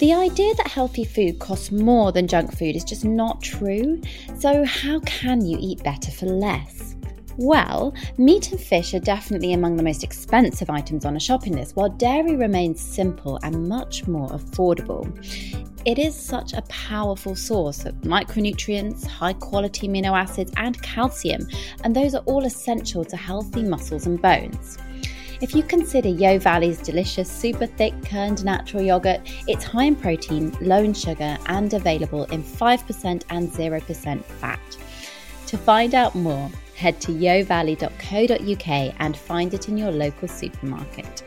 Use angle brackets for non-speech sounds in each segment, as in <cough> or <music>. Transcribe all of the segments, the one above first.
The idea that healthy food costs more than junk food is just not true. So, how can you eat better for less? Well, meat and fish are definitely among the most expensive items on a shopping list, while dairy remains simple and much more affordable. It is such a powerful source of micronutrients, high quality amino acids, and calcium, and those are all essential to healthy muscles and bones. If you consider Yeo Valley's delicious, super thick, kerned natural yogurt, it's high in protein, low in sugar, and available in 5% and 0% fat. To find out more, head to yeovalley.co.uk and find it in your local supermarket.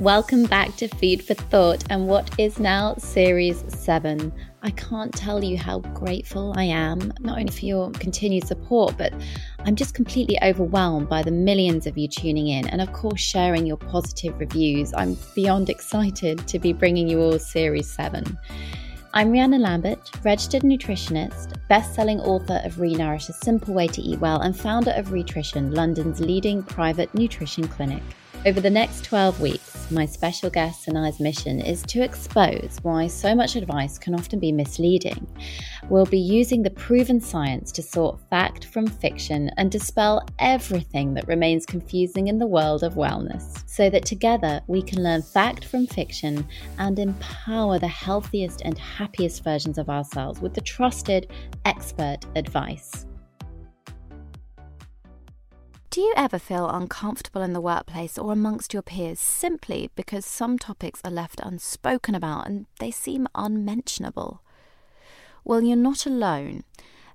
Welcome back to Food for Thought and what is now Series 7. I can't tell you how grateful I am, not only for your continued support, but I'm just completely overwhelmed by the millions of you tuning in and, of course, sharing your positive reviews. I'm beyond excited to be bringing you all Series 7. I'm Rhiannon Lambert, registered nutritionist, best selling author of Renourish A Simple Way to Eat Well, and founder of Rhitrition, London's leading private nutrition clinic. Over the next 12 weeks, my special guest and I's mission is to expose why so much advice can often be misleading. We'll be using the proven science to sort fact from fiction and dispel everything that remains confusing in the world of wellness, so that together we can learn fact from fiction and empower the healthiest and happiest versions of ourselves with the trusted expert advice. Do you ever feel uncomfortable in the workplace or amongst your peers simply because some topics are left unspoken about and they seem unmentionable? Well, you're not alone.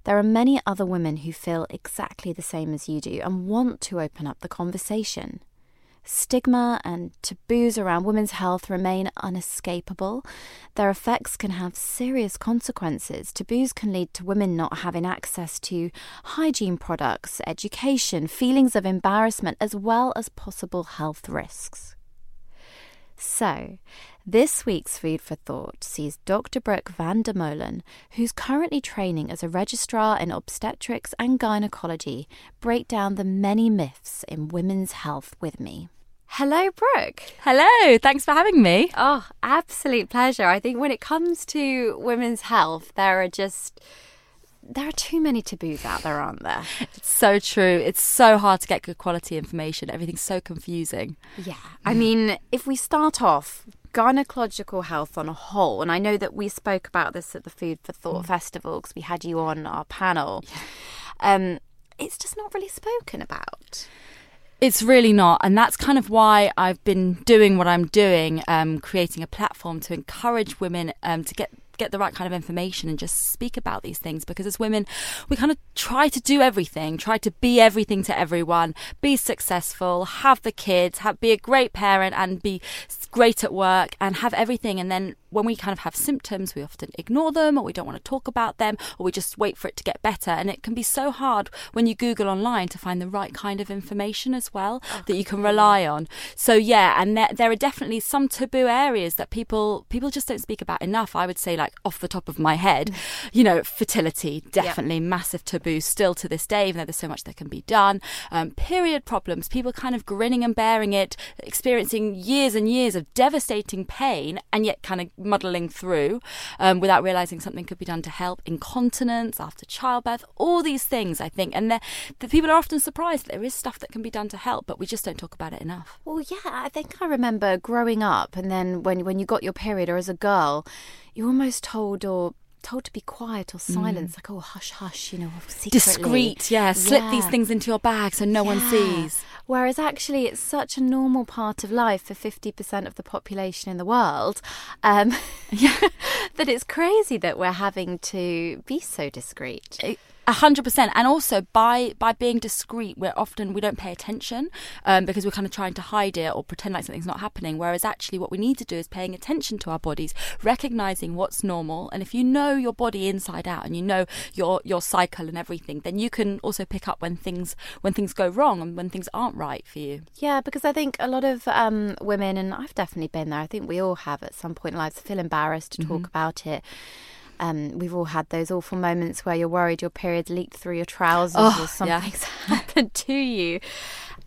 There are many other women who feel exactly the same as you do and want to open up the conversation. Stigma and taboos around women's health remain unescapable. Their effects can have serious consequences. Taboos can lead to women not having access to hygiene products, education, feelings of embarrassment, as well as possible health risks. So, this week's Food for Thought sees Dr. Brooke Vandermolen, who's currently training as a registrar in obstetrics and gynecology, break down the many myths in women's health with me. Hello, Brooke. Hello, thanks for having me. Oh, absolute pleasure. I think when it comes to women's health, there are just there are too many taboos out there, aren't there? It's so true. It's so hard to get good quality information. Everything's so confusing. Yeah. I mean, if we start off gynecological health on a whole, and I know that we spoke about this at the Food for Thought mm. Festival because we had you on our panel. Yeah. Um, it's just not really spoken about. It's really not. And that's kind of why I've been doing what I'm doing, um, creating a platform to encourage women um, to get get the right kind of information and just speak about these things because as women we kind of try to do everything try to be everything to everyone be successful have the kids have be a great parent and be great at work and have everything and then when we kind of have symptoms, we often ignore them or we don't want to talk about them or we just wait for it to get better. And it can be so hard when you Google online to find the right kind of information as well oh, that you can rely on. So yeah, and there, there are definitely some taboo areas that people people just don't speak about enough. I would say like off the top of my head, mm. you know, fertility definitely yep. massive taboo still to this day, even though there's so much that can be done. Um, period problems, people kind of grinning and bearing it, experiencing years and years of devastating pain, and yet kind of muddling through um, without realizing something could be done to help. Incontinence after childbirth, all these things, I think. And the people are often surprised there is stuff that can be done to help, but we just don't talk about it enough. Well, yeah, I think I remember growing up, and then when, when you got your period or as a girl, you're almost told or told to be quiet or silent. Mm. like, oh, hush, hush, you know, secretly. Discreet, yeah. Slip these things into your bag so no one sees. Whereas actually, it's such a normal part of life for 50% of the population in the world um, <laughs> that it's crazy that we're having to be so discreet. A hundred percent, and also by by being discreet, we're often we don't pay attention um, because we're kind of trying to hide it or pretend like something's not happening. Whereas actually, what we need to do is paying attention to our bodies, recognizing what's normal, and if you know your body inside out and you know your your cycle and everything, then you can also pick up when things when things go wrong and when things aren't right for you. Yeah, because I think a lot of um, women, and I've definitely been there, I think we all have at some point in lives, feel embarrassed to talk about it. Um, we've all had those awful moments where you're worried your period leaked through your trousers Oh, or yeah. something's <laughs> happened to you.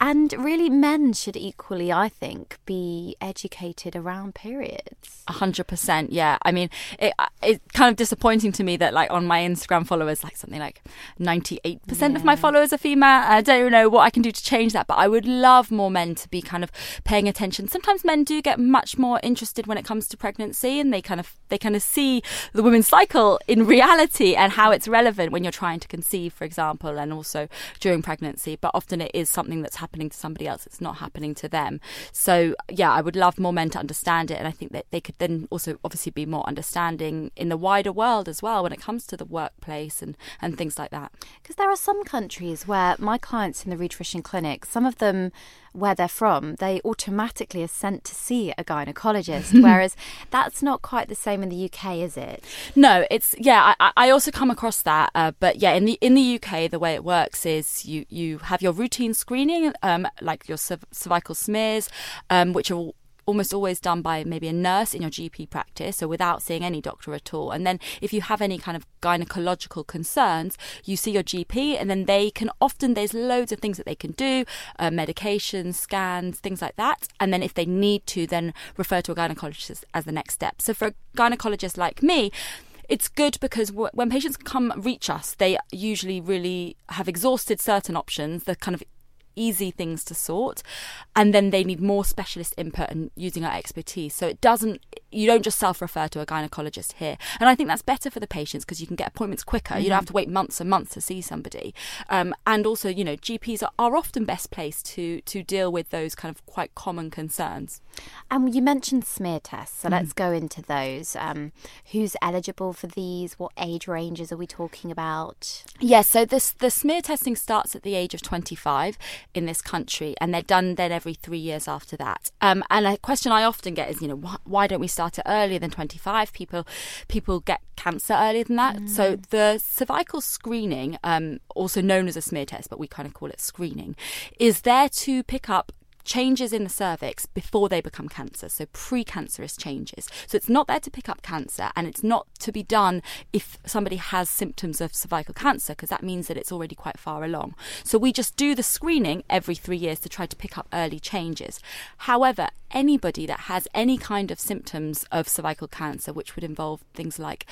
And really, men should equally, I think, be educated around periods. A hundred percent, yeah. I mean, it, uh, it's kind of disappointing to me that, like, on my Instagram followers, like something like ninety-eight percent of my followers are female. I don't know what I can do to change that, but I would love more men to be kind of paying attention. Sometimes men do get much more interested when it comes to pregnancy, and they kind of they kind of see the women's cycle in reality and how it's relevant when you're trying to conceive, for example, and also during pregnancy. But often it is something that's happening to somebody else; it's not happening to them. So, yeah, I would love more men to understand it, and I think that they could then also obviously be more understanding in the wider world as well when it comes to the workplace and and things like that. Because there are some countries where my clients in the nutrition clinic, some of them where they're from, they automatically are sent to see a gynecologist, <laughs> whereas that's not quite the same in the UK, is it? No, it's yeah. I, I also come across that, uh, but yeah, in the in the UK, the way it works is you you have your routine screening, um, like your cerv- cervical smears, um, which are all almost always done by maybe a nurse in your GP practice, so without seeing any doctor at all. And then if you have any kind of gynecological concerns, you see your GP, and then they can often there's loads of things that they can do, uh, medications, scans, things like that. And then if they need to, then refer to a gynecologist as the next step. So for a gynecologist like me it's good because when patients come reach us, they usually really have exhausted certain options, the kind of easy things to sort, and then they need more specialist input and using our expertise. So it doesn't, you don't just self refer to a gynecologist here. And I think that's better for the patients because you can get appointments quicker. You don't have to wait months and months to see somebody. Um, and also, you know, GPs are, are often best placed to, to deal with those kind of quite common concerns. And you mentioned smear tests, so let's go into those. Um, who's eligible for these? What age ranges are we talking about? Yes, so this the smear testing starts at the age of 25 in this country, and they're done then every three years after that. Um, and a question I often get is, you know, why, why don't we start it earlier than 25? People people get cancer earlier than that. So the cervical screening, um, also known as a smear test, but we kind of call it screening, is there to pick up changes in the cervix before they become cancer, so precancerous changes. So it's not there to pick up cancer and it's not to be done if somebody has symptoms of cervical cancer because that means that it's already quite far along. So we just do the screening every 3 years to try to pick up early changes. However, anybody that has any kind of symptoms of cervical cancer which would involve things like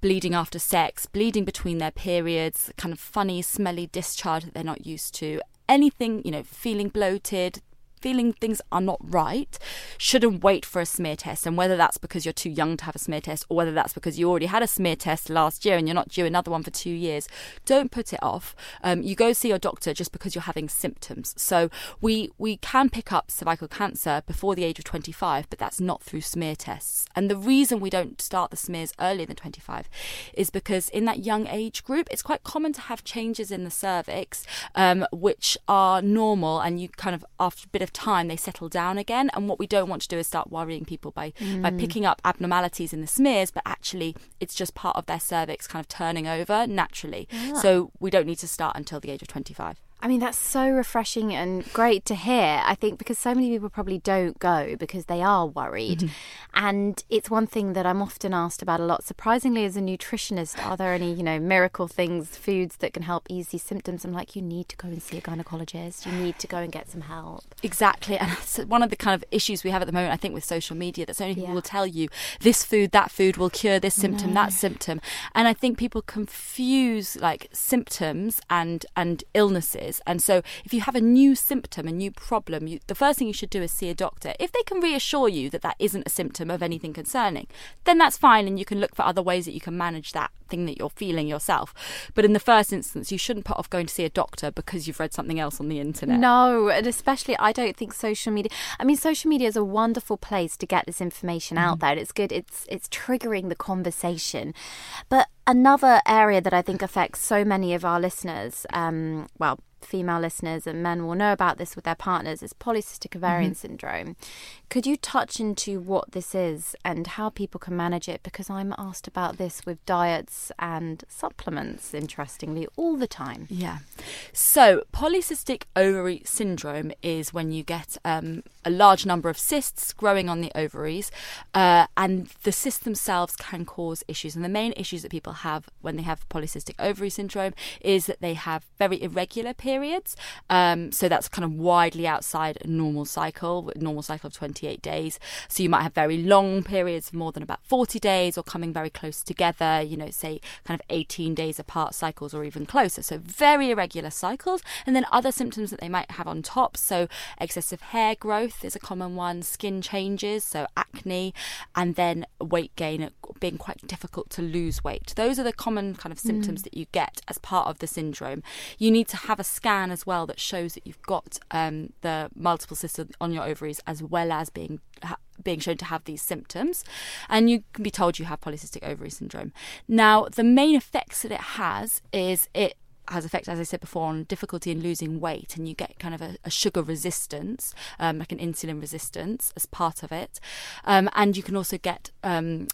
bleeding after sex, bleeding between their periods, kind of funny smelly discharge that they're not used to, anything, you know, feeling bloated, feeling things are not right shouldn't wait for a smear test. And whether that's because you're too young to have a smear test or whether that's because you already had a smear test last year and you're not due another one for two years don't put it off. Um, you go see your doctor just because you're having symptoms. So we we can pick up cervical cancer before the age of 25 but that's not through smear tests. And the reason we don't start the smears earlier than 25 is because in that young age group it's quite common to have changes in the cervix um, which are normal and you kind of after a bit of time they settle down again. And what we don't want to do is start worrying people by by mm. picking up abnormalities in the smears but actually it's just part of their cervix kind of turning over naturally. Ah. So we don't need to start until the age of 25 I mean, that's so refreshing and great to hear. I think because so many people probably don't go because they are worried. Mm-hmm. And it's one thing that I'm often asked about a lot. Surprisingly, as a nutritionist, are there any, you know, miracle things, foods that can help ease these symptoms? I'm like, you need to go and see a gynecologist. You need to go and get some help. Exactly, and that's one of the kind of issues we have at the moment. I think with social media, that so many people Yeah. will tell you this food, that food will cure this symptom, that symptom, and I think people confuse like symptoms and and illnesses is. And so if you have a new symptom, a new problem, you, the first thing you should do is see a doctor. If they can reassure you that that isn't a symptom of anything concerning, then that's fine and you can look for other ways that you can manage that thing that you're feeling yourself. But in the first instance, you shouldn't put off going to see a doctor because you've read something else on the internet. No, and especially I don't think social media. I mean, social media is a wonderful place to get this information out mm. there. It's good. It's it's triggering the conversation, but another area that I think affects so many of our listeners, um, well, female listeners and men will know about this with their partners is polycystic ovarian mm-hmm. syndrome. Could you touch into what this is and how people can manage it? Because I'm asked about this with diets and supplements, interestingly, all the time. Yeah. So, polycystic ovary syndrome is when you get um, a large number of cysts growing on the ovaries, uh, and the cysts themselves can cause issues. And the main issues that people have when they have polycystic ovary syndrome is that they have very irregular periods. Um, so, that's kind of widely outside a normal cycle, normal cycle of 28 days. So you might have very long periods of more than about 40 days or coming very close together, you know, say kind of 18 days apart cycles or even closer. So very irregular cycles. And then other symptoms that they might have on top. So excessive hair growth is a common one, skin changes, so acne, and then weight gain being quite difficult to lose weight. Those are the common kind of symptoms mm. that you get as part of the syndrome. You need to have a scan as well that shows that you've got um, the multiple cysts on your ovaries as well as being being shown to have these symptoms, and you can be told you have polycystic ovary syndrome. Now, the main effects that it has is it has effect, as I said before, on difficulty in losing weight, and you get kind of a, a sugar resistance, um, like an insulin resistance, as part of it, um, and you can also get um,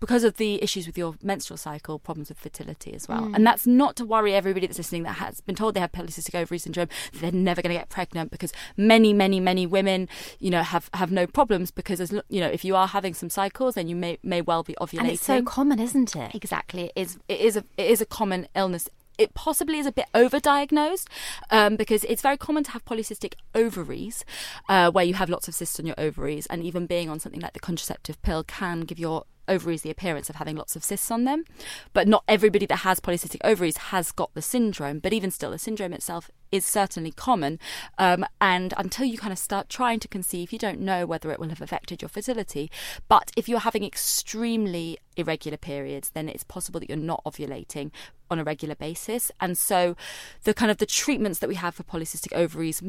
because of the issues with your menstrual cycle, problems with fertility as well. Mm. And that's not to worry everybody that's listening that has been told they have polycystic ovary syndrome they're never going to get pregnant because many, many, many women, you know, have, have no problems because as you know, if you are having some cycles, then you may may well be ovulating. And it's so common, isn't it? Exactly. It is. It is a it is a common illness it possibly is a bit overdiagnosed um, because it's very common to have polycystic ovaries uh, where you have lots of cysts on your ovaries and even being on something like the contraceptive pill can give your ovaries the appearance of having lots of cysts on them. But not everybody that has polycystic ovaries has got the syndrome. But even still, the syndrome itself is certainly common. Um, and until you kind of start trying to conceive, you don't know whether it will have affected your fertility. But if you're having extremely irregular periods, then it's possible that you're not ovulating on a regular basis. And so the kind of the treatments that we have for polycystic ovaries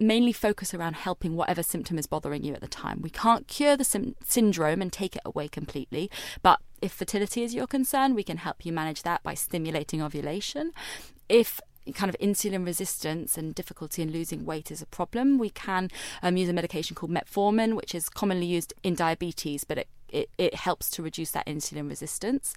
mainly focus around helping whatever symptom is bothering you at the time. We can't cure the sim- syndrome and take it away completely, but if fertility is your concern, we can help you manage that by stimulating ovulation. If kind of insulin resistance and difficulty in losing weight is a problem, we can um, use a medication called metformin, which is commonly used in diabetes, but it it, it helps to reduce that insulin resistance.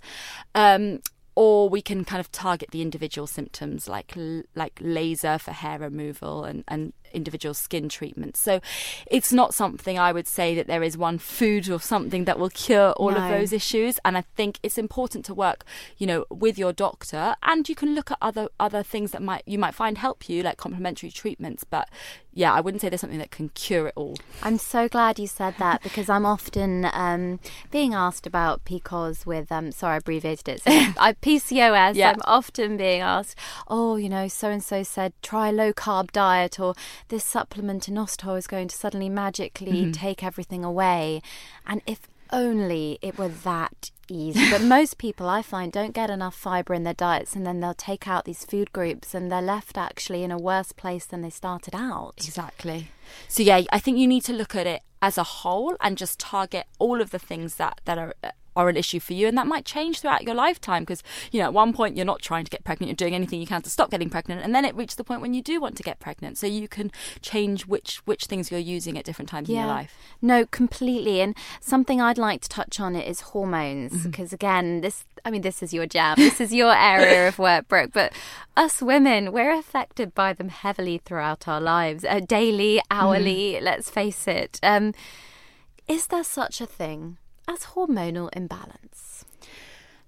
Um, or we can kind of target the individual symptoms like like laser for hair removal and, and individual skin treatments. So it's not something I would say that there is one food or something that will cure all no. of those issues. And I think it's important to work, you know, with your doctor and you can look at other other things that might you might find help you, like complementary treatments. But yeah, I wouldn't say there's something that can cure it all. I'm so glad you said that because I'm often um, being asked about PCOS with, um, sorry, I abbreviated it. So <laughs> I, PCOS. Yeah. I'm often being asked, oh, you know, so and so said try a low carb diet or this supplement in inositol is going to suddenly magically mm-hmm. take everything away. And if only it were that easy. But <laughs> most people I find don't get enough fibre in their diets and then they'll take out these food groups and they're left actually in a worse place than they started out. Exactly. So yeah, I think you need to look at it as a whole and just target all of the things that, that are are an issue for you and that might change throughout your lifetime because you know at one point you're not trying to get pregnant you're doing anything you can to stop getting pregnant and then it reaches the point when you do want to get pregnant so you can change which which things you're using at different times yeah. in your life no completely and something i'd like to touch on it is hormones because mm-hmm. again this i mean this is your jam this is your area of work brooke but us women we're affected by them heavily throughout our lives uh, daily hourly mm. let's face it um, is there such a thing as hormonal imbalance?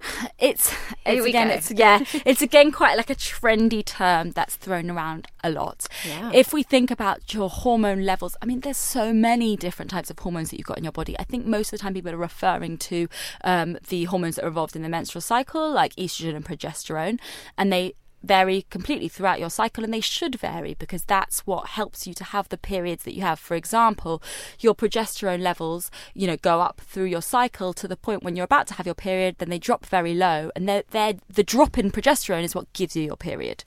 <laughs> It's, it's again, go. it's yeah, it's again quite like a trendy term that's thrown around a lot. Yeah. If we think about your hormone levels, I mean, there's so many different types of hormones that you've got in your body. I think most of the time people are referring to um, the hormones that are involved in the menstrual cycle, like estrogen and progesterone, and they vary completely throughout your cycle and they should vary because that's what helps you to have the periods that you have for example your progesterone levels you know go up through your cycle to the point when you're about to have your period then they drop very low and they're, they're the drop in progesterone is what gives you your period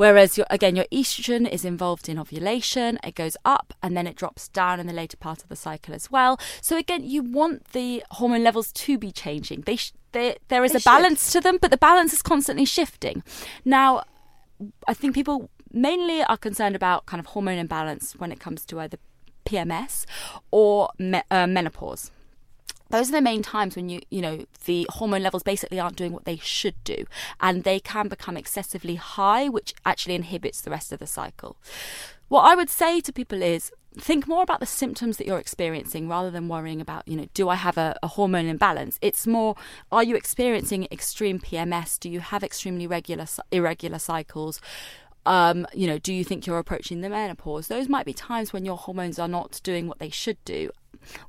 Whereas, your, again, your estrogen is involved in ovulation, it goes up and then it drops down in the later part of the cycle as well. So, again, you want the hormone levels to be changing. They, sh- they there is They a balance to them, but the balance is constantly shifting. Now, I think people mainly are concerned about kind of hormone imbalance when it comes to either PMS or me- uh, menopause. Those are the main times when you you know the hormone levels basically aren't doing what they should do and they can become excessively high which actually inhibits the rest of the cycle. What i would say to people is think more about the symptoms that you're experiencing rather than worrying about you know do i have a, a hormone imbalance it's more are you experiencing extreme pms do you have extremely regular irregular cycles um, you know, do you think you're approaching the menopause? Those might be times when your hormones are not doing what they should do.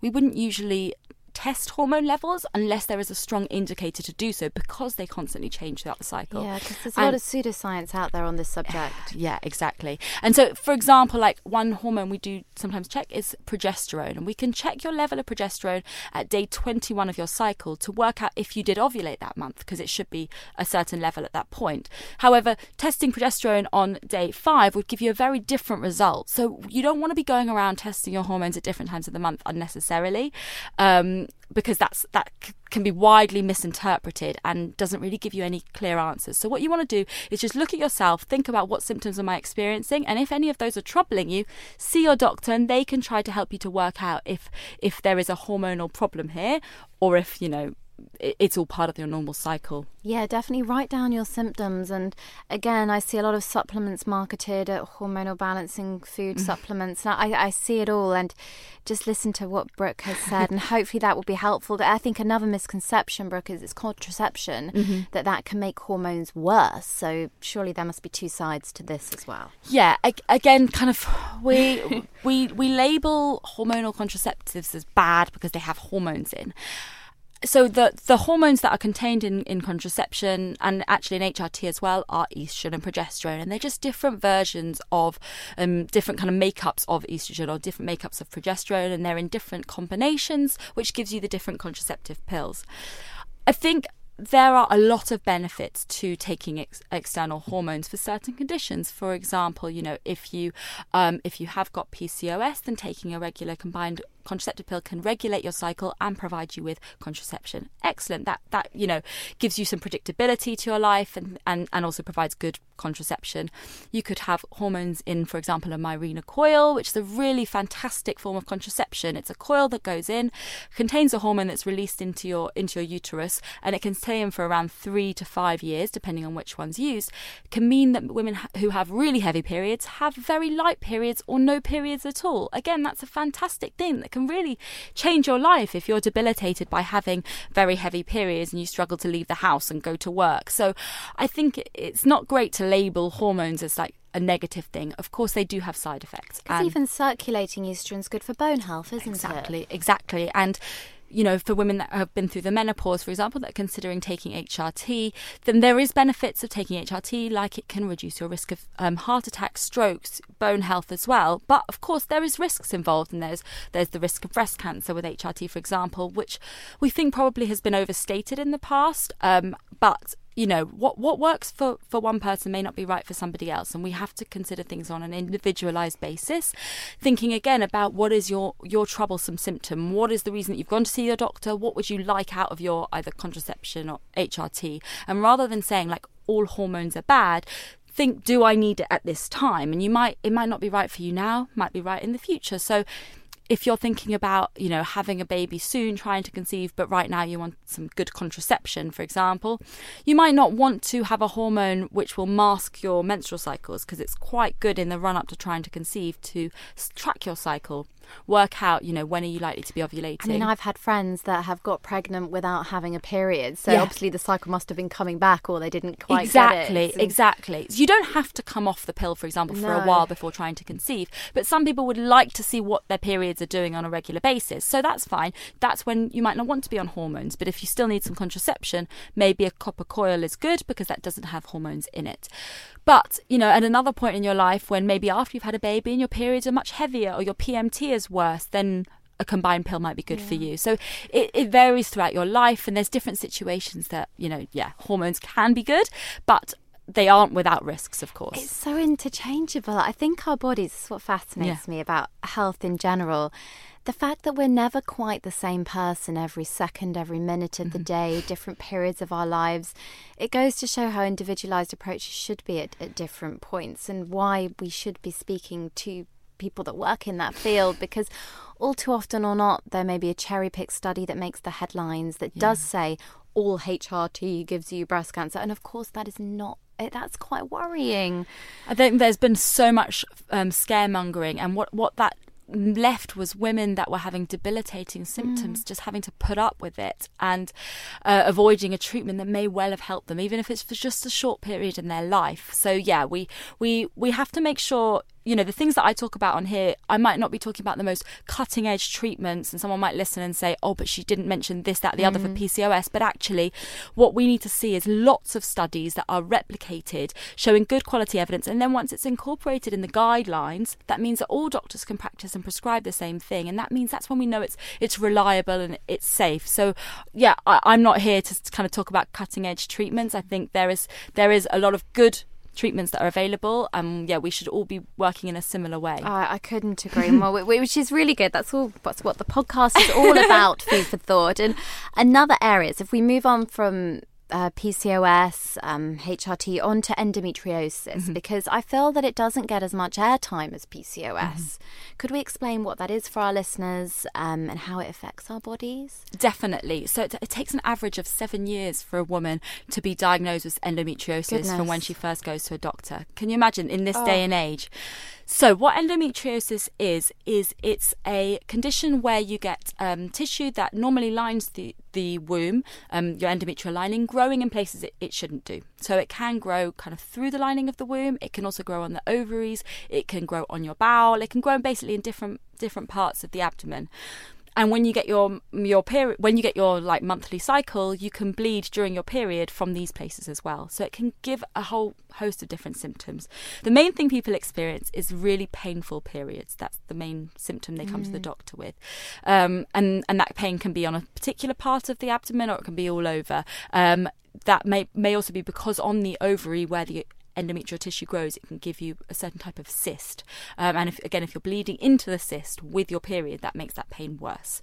We wouldn't usually test hormone levels unless there is a strong indicator to do so because they constantly change throughout the cycle. Yeah, because there's a lot of pseudoscience out there on this subject. <sighs> Yeah, exactly. And so, for example, like one hormone we do sometimes check is progesterone, and we can check your level of progesterone at day 21 of your cycle to work out if you did ovulate that month, because it should be a certain level at that point. However, testing progesterone on day five would give you a very different result. So, you don't want to be going around testing your hormones at different times of the month unnecessarily. Um, because that's that c- can be widely misinterpreted and doesn't really give you any clear answers. So what you want to do is just look at yourself, think about what symptoms am I experiencing, and if any of those are troubling you, see your doctor, and they can try to help you to work out if if there is a hormonal problem here, or if you know it's all part of your normal cycle. Yeah, definitely write down your symptoms. And again, I see a lot of supplements marketed at hormonal balancing food mm. supplements. And I, I see it all. And just listen to what Brooke has said, and hopefully that will be helpful. I think another misconception, Brooke, is it's contraception mm-hmm. that that can make hormones worse. So surely there must be two sides to this as well. Yeah, again, kind of we we we label hormonal contraceptives as bad because they have hormones in. So the the hormones that are contained in, in contraception and actually in HRT as well are estrogen and progesterone, and they're just different versions of um, different kind of makeups of estrogen or different makeups of progesterone, and they're in different combinations, which gives you the different contraceptive pills. I think there are a lot of benefits to taking ex- external hormones for certain conditions. For example, you know, if you um, if you have got PCOS, then taking a regular combined contraceptive pill can regulate your cycle and provide you with contraception. Excellent. That that you know gives you some predictability to your life and and, and also provides good contraception. You could have hormones in, for example, a Mirena coil, which is a really fantastic form of contraception. It's a coil that goes in, contains a hormone that's released into your into your uterus, and it can stay in for around three to five years, depending on which one's used. Can mean that women who have really heavy periods have very light periods or no periods at all. Again, that's a fantastic thing that can really change your life if you're debilitated by having very heavy periods and you struggle to leave the house and go to work. So I think it's not great to label hormones as like a negative thing. Of course, they do have side effects. Because even circulating estrogen's good for bone health, isn't it? Exactly, exactly. And you know, for women that have been through the menopause, for example, that are considering taking HRT, then there is benefits of taking HRT, like it can reduce your risk of um, heart attack, strokes, bone health as well. But of course, there is risks involved, and there's there's the risk of breast cancer with HRT, for example, which we think probably has been overstated in the past. Um, but you know what what works for for one person may not be right for somebody else and we have to consider things on an individualized basis. Thinking again about what is your your troublesome symptom what is the reason that you've gone to see your doctor what would you like out of your either contraception or HRT and rather than saying like all hormones are bad think do I need it at this time? And you might it might not be right for you now might be right in the future. So if you're thinking about, you know, having a baby soon, trying to conceive, but right now you want some good contraception, for example, you might not want to have a hormone which will mask your menstrual cycles because it's quite good in the run up to trying to conceive to track your cycle. Work out, you know, when are you likely to be ovulating. I mean, I've had friends that have got pregnant without having a period, so Yeah. obviously the cycle must have been coming back, or they didn't quite exactly, get it. Exactly. So you don't have to come off the pill, for example, for a while before trying to conceive. But some people would like to see what their periods are doing on a regular basis. So that's fine. That's when you might not want to be on hormones. But if you still need some contraception, maybe a copper coil is good because that doesn't have hormones in it. But, you know, at another point in your life when maybe after you've had a baby and your periods are much heavier or your PMT is worse, then a combined pill might be good for you. So it, it varies throughout your life and there's different situations that, you know, yeah, hormones can be good, but they aren't without risks, of course. It's so interchangeable. I think our bodies is what fascinates me about health in general. The fact that we're never quite the same person every second, every minute of the mm-hmm. day, different periods of our lives, it goes to show how individualized approaches should be at, at different points and why we should be speaking to people that work in that field because all too often or not, there may be a cherry picked study that makes the headlines that does say all HRT gives you breast cancer. And of course, that is not, eh, that's quite worrying. I think there's been so much um, scaremongering, and what what that left was women that were having debilitating symptoms, just having to put up with it and uh, avoiding a treatment that may well have helped them, even if it's for just a short period in their life. So yeah, we we we have to make sure. You know, the things that I talk about on here, I might not be talking about the most cutting edge treatments, and someone might listen and say, oh, but she didn't mention this, that, the other for mm. PCOS. But actually, what we need to see is lots of studies that are replicated, showing good quality evidence. And then once it's incorporated in the guidelines, that means that all doctors can practice and prescribe the same thing. And that means that's when we know it's it's reliable and it's safe. So, yeah, I, I'm not here to kind of talk about cutting edge treatments. I think there is there is a lot of good treatments that are available and yeah we should all be working in a similar way I, I couldn't agree more, which is really good. That's all. That's what the podcast is all <laughs> about. food for thought. And another areas. If we move on from uh, PCOS, um, HRT, onto endometriosis, because I feel that it doesn't get as much airtime as PCOS. Could we explain what that is for our listeners um, and how it affects our bodies? Definitely. So it, it takes an average of seven years for a woman to be diagnosed with endometriosis from when she first goes to a doctor. Can you imagine in this day and age? So what endometriosis is is it's a condition where you get um, tissue that normally lines the the womb, um, your endometrial lining, growing in places it, it shouldn't do. So it can grow kind of through the lining of the womb. It can also grow on the ovaries. It can grow on your bowel. It can grow basically in different different parts of the abdomen and when you get your your period when you get your like monthly cycle you can bleed during your period from these places as well. So it can give a whole host of different symptoms. The main thing people experience is really painful periods. That's the main symptom they come to the doctor with. Um, and and that pain can be on a particular part of the abdomen or it can be all over. Um, that may may also be because on the ovary where the endometrial tissue grows, it can give you a certain type of cyst. Um, and if, again, if you're bleeding into the cyst with your period, that makes that pain worse.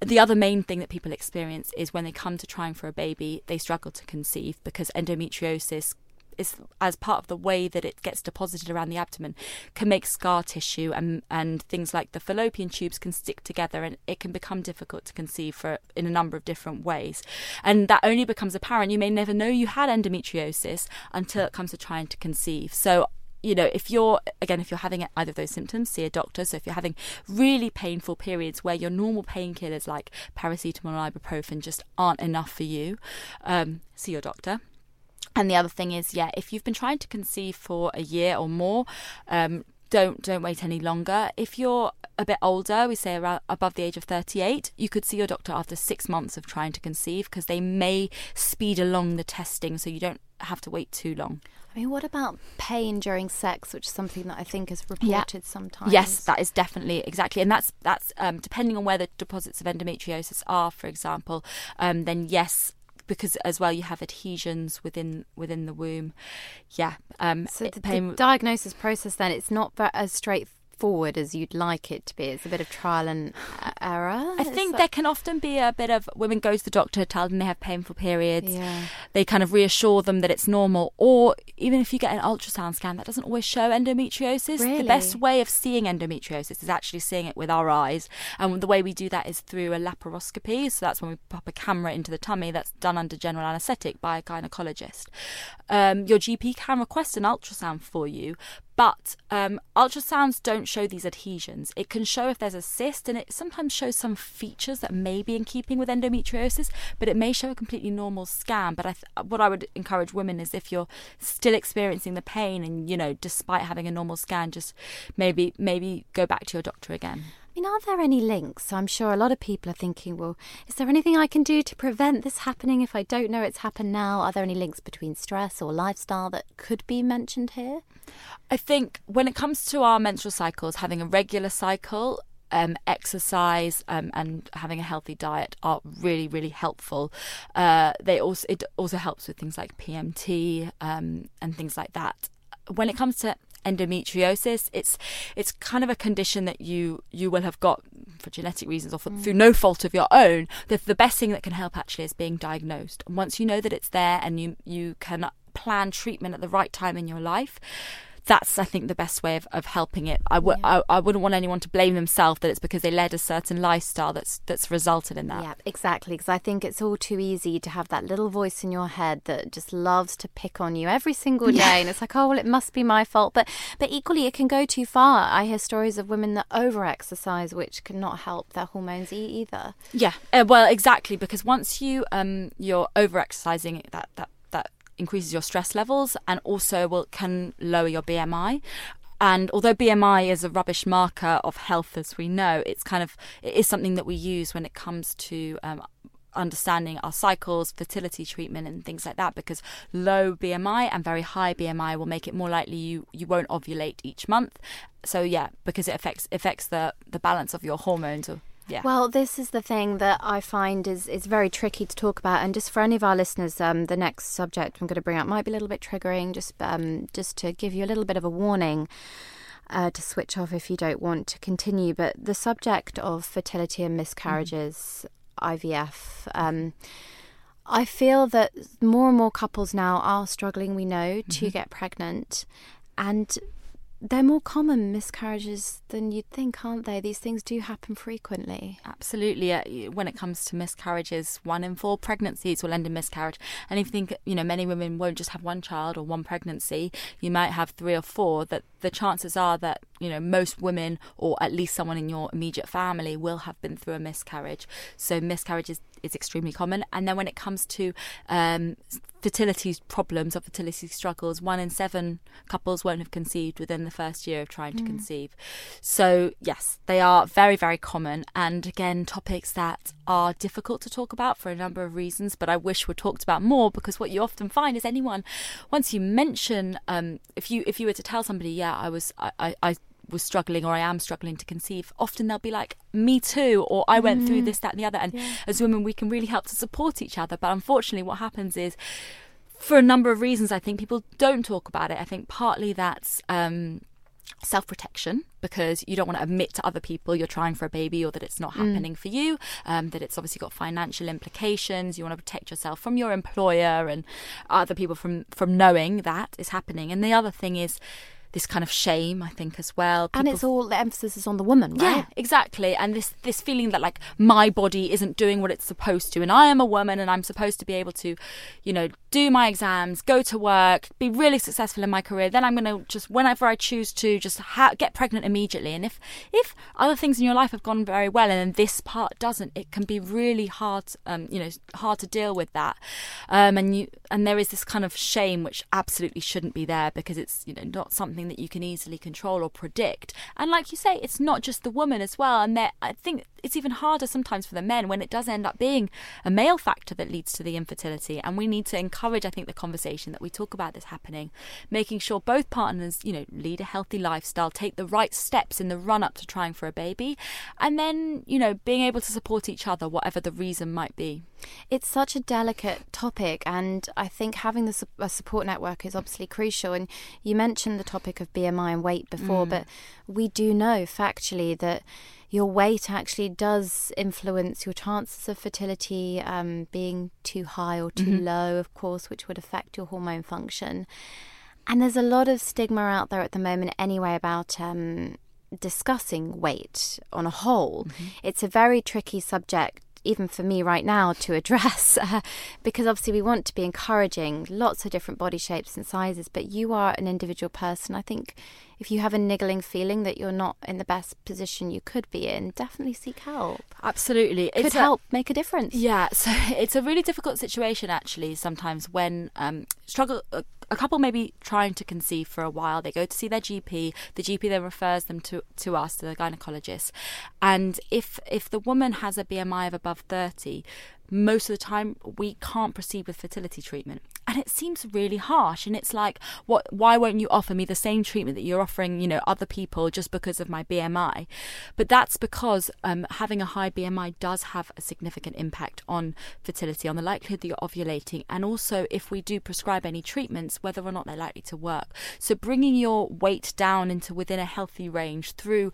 The other main thing that people experience is when they come to trying for a baby, they struggle to conceive because endometriosis is as part of the way that it gets deposited around the abdomen can make scar tissue and and things like the fallopian tubes can stick together and it can become difficult to conceive for in a number of different ways and that only becomes apparent you may never know you had endometriosis until it comes to trying to conceive so you know, if you're again, if you're having either of those symptoms, see a doctor. So if you're having really painful periods where your normal painkillers like paracetamol and ibuprofen just aren't enough for you, um, see your doctor. And the other thing is, yeah, if you've been trying to conceive for a year or more, um, don't don't wait any longer. If you're a bit older, we say around above the age of 38, you could see your doctor after six months of trying to conceive because they may speed along the testing, so you don't have to wait too long. I mean, what about pain during sex, which is something that I think is reported sometimes? Yes, that is definitely exactly, and that's that's um, depending on where the deposits of endometriosis are, for example. Um, then yes, because as well you have adhesions within within the womb. Yeah, um, So the, pain. the diagnosis process then it's not ve- as straightforward as you'd like it to be. It's a bit of trial and uh, error. I think that- there can often be a bit of women go to the doctor, tell them they have painful periods. Yeah. They kind of reassure them that it's normal, or even if you get an ultrasound scan, that doesn't always show endometriosis. Really? The best way of seeing endometriosis is actually seeing it with our eyes, and the way we do that is through a laparoscopy. So that's when we pop a camera into the tummy. That's done under general anaesthetic by a gynecologist. Um, your GP can request an ultrasound for you. But um, ultrasounds don't show these adhesions. It can show if there's a cyst, and it sometimes shows some features that may be in keeping with endometriosis, but it may show a completely normal scan. But I th- what I would encourage women is if you're still experiencing the pain, and you know, despite having a normal scan, just maybe maybe go back to your doctor again. Mean, are there any links? So I'm sure a lot of people are thinking, well, is there anything I can do to prevent this happening if I don't know it's happened now? Are there any links between stress or lifestyle that could be mentioned here? I think when it comes to our menstrual cycles, having a regular cycle, um, exercise um, and having a healthy diet are really really helpful. Uh, they also it also helps with things like PMT um, and things like that. When it comes to endometriosis it's it's kind of a condition that you you will have got for genetic reasons or for, mm. through no fault of your own the, the best thing that can help actually is being diagnosed and once you know that it's there and you you can plan treatment at the right time in your life that's I think the best way of, of helping it. I w- yeah. I, I wouldn't want anyone to blame themselves that it's because they led a certain lifestyle that's that's resulted in that. Yeah, exactly. Because I think it's all too easy to have that little voice in your head that just loves to pick on you every single day, yeah. and it's like, oh well, it must be my fault. But but equally, it can go too far. I hear stories of women that over exercise, which cannot help their hormones either. Yeah, uh, well, exactly. Because once you um you're over exercising, that that that increases your stress levels and also will can lower your BMI. And although BMI is a rubbish marker of health, as we know, it's kind of it is something that we use when it comes to um, understanding our cycles, fertility treatment, and things like that. Because low BMI and very high BMI will make it more likely you you won't ovulate each month. So yeah, because it affects affects the the balance of your hormones. Or, yeah. Well, this is the thing that I find is is very tricky to talk about, and just for any of our listeners, um, the next subject I'm going to bring up might be a little bit triggering. Just um, just to give you a little bit of a warning. Uh, to switch off if you don't want to continue, but the subject of fertility and miscarriages, mm. IVF, um, I feel that more and more couples now are struggling, we know, to mm-hmm. get pregnant. And they're more common miscarriages than you'd think, aren't they? These things do happen frequently. Absolutely. Uh, when it comes to miscarriages, one in four pregnancies will end in miscarriage. And if you think, you know, many women won't just have one child or one pregnancy, you might have three or four, that the chances are that, you know, most women or at least someone in your immediate family will have been through a miscarriage. So miscarriage is, is extremely common. And then when it comes to um, fertility problems or fertility struggles, one in seven couples won't have conceived within the first year of trying to mm. conceive. So, yes, they are very, very common. And again, topics that are difficult to talk about for a number of reasons, but I wish were talked about more because what you often find is anyone, once you mention, um, if you if you were to tell somebody, yeah, I was, I, I, I was struggling or I am struggling to conceive, often they'll be like, me too, or I went mm. through this, that, and the other. And yeah. as women, we can really help to support each other. But unfortunately, what happens is, for a number of reasons, I think people don't talk about it. I think partly that's um, self protection because you don't want to admit to other people you're trying for a baby or that it's not mm. happening mm. for you, um, that it's obviously got financial implications. You want to protect yourself from your employer and other people from, from knowing that is happening. And the other thing is, this kind of shame, I think, as well. People and it's all the emphasis is on the woman, right? Yeah, exactly. And this this feeling that like my body isn't doing what it's supposed to, and I am a woman, and I'm supposed to be able to, you know, do my exams, go to work, be really successful in my career. Then I'm going to just whenever I choose to just ha- get pregnant immediately. And if if other things in your life have gone very well, and then this part doesn't, it can be really hard, um, you know, hard to deal with that. Um, and you and there is this kind of shame which absolutely shouldn't be there because it's you know not something that you can easily control or predict. And like you say, it's not just the woman as well. And I think it's even harder sometimes for the men when it does end up being a male factor that leads to the infertility. And we need to encourage, I think, the conversation that we talk about this happening, making sure both partners, you know, lead a healthy lifestyle, take the right steps in the run up to trying for a baby, and then, you know, being able to support each other, whatever the reason might be. It's such a delicate topic, and I think having the a support network is obviously crucial. And you mentioned the topic of BMI and weight before, mm. but we do know factually that your weight actually does influence your chances of fertility um, being too high or too mm-hmm. low, of course, which would affect your hormone function. And there's a lot of stigma out there at the moment, anyway, about um, discussing weight on a whole. Mm-hmm. It's a very tricky subject even for me right now to <laughs> address uh, <laughs> because obviously we want to be encouraging lots of different body shapes and sizes but you are an individual person i think if you have a niggling feeling that you're not in the best position you could be in definitely seek help absolutely it could help make a difference yeah so <laughs> it's a really difficult situation actually sometimes when um, struggle uh, a couple may be trying to conceive for a while. They go to see their GP. The GP then refers them to, to us, to the gynecologist. And if if the woman has a BMI of above 30, most of the time we can't proceed with fertility treatment. And it seems really harsh. And it's like what why won't you offer me the same treatment that you're offering you know other people just because of my bmi but that's because um, having a high bmi does have a significant impact on fertility on the likelihood that you're ovulating and also if we do prescribe any treatments whether or not they're likely to work. So bringing your weight down into within a healthy range through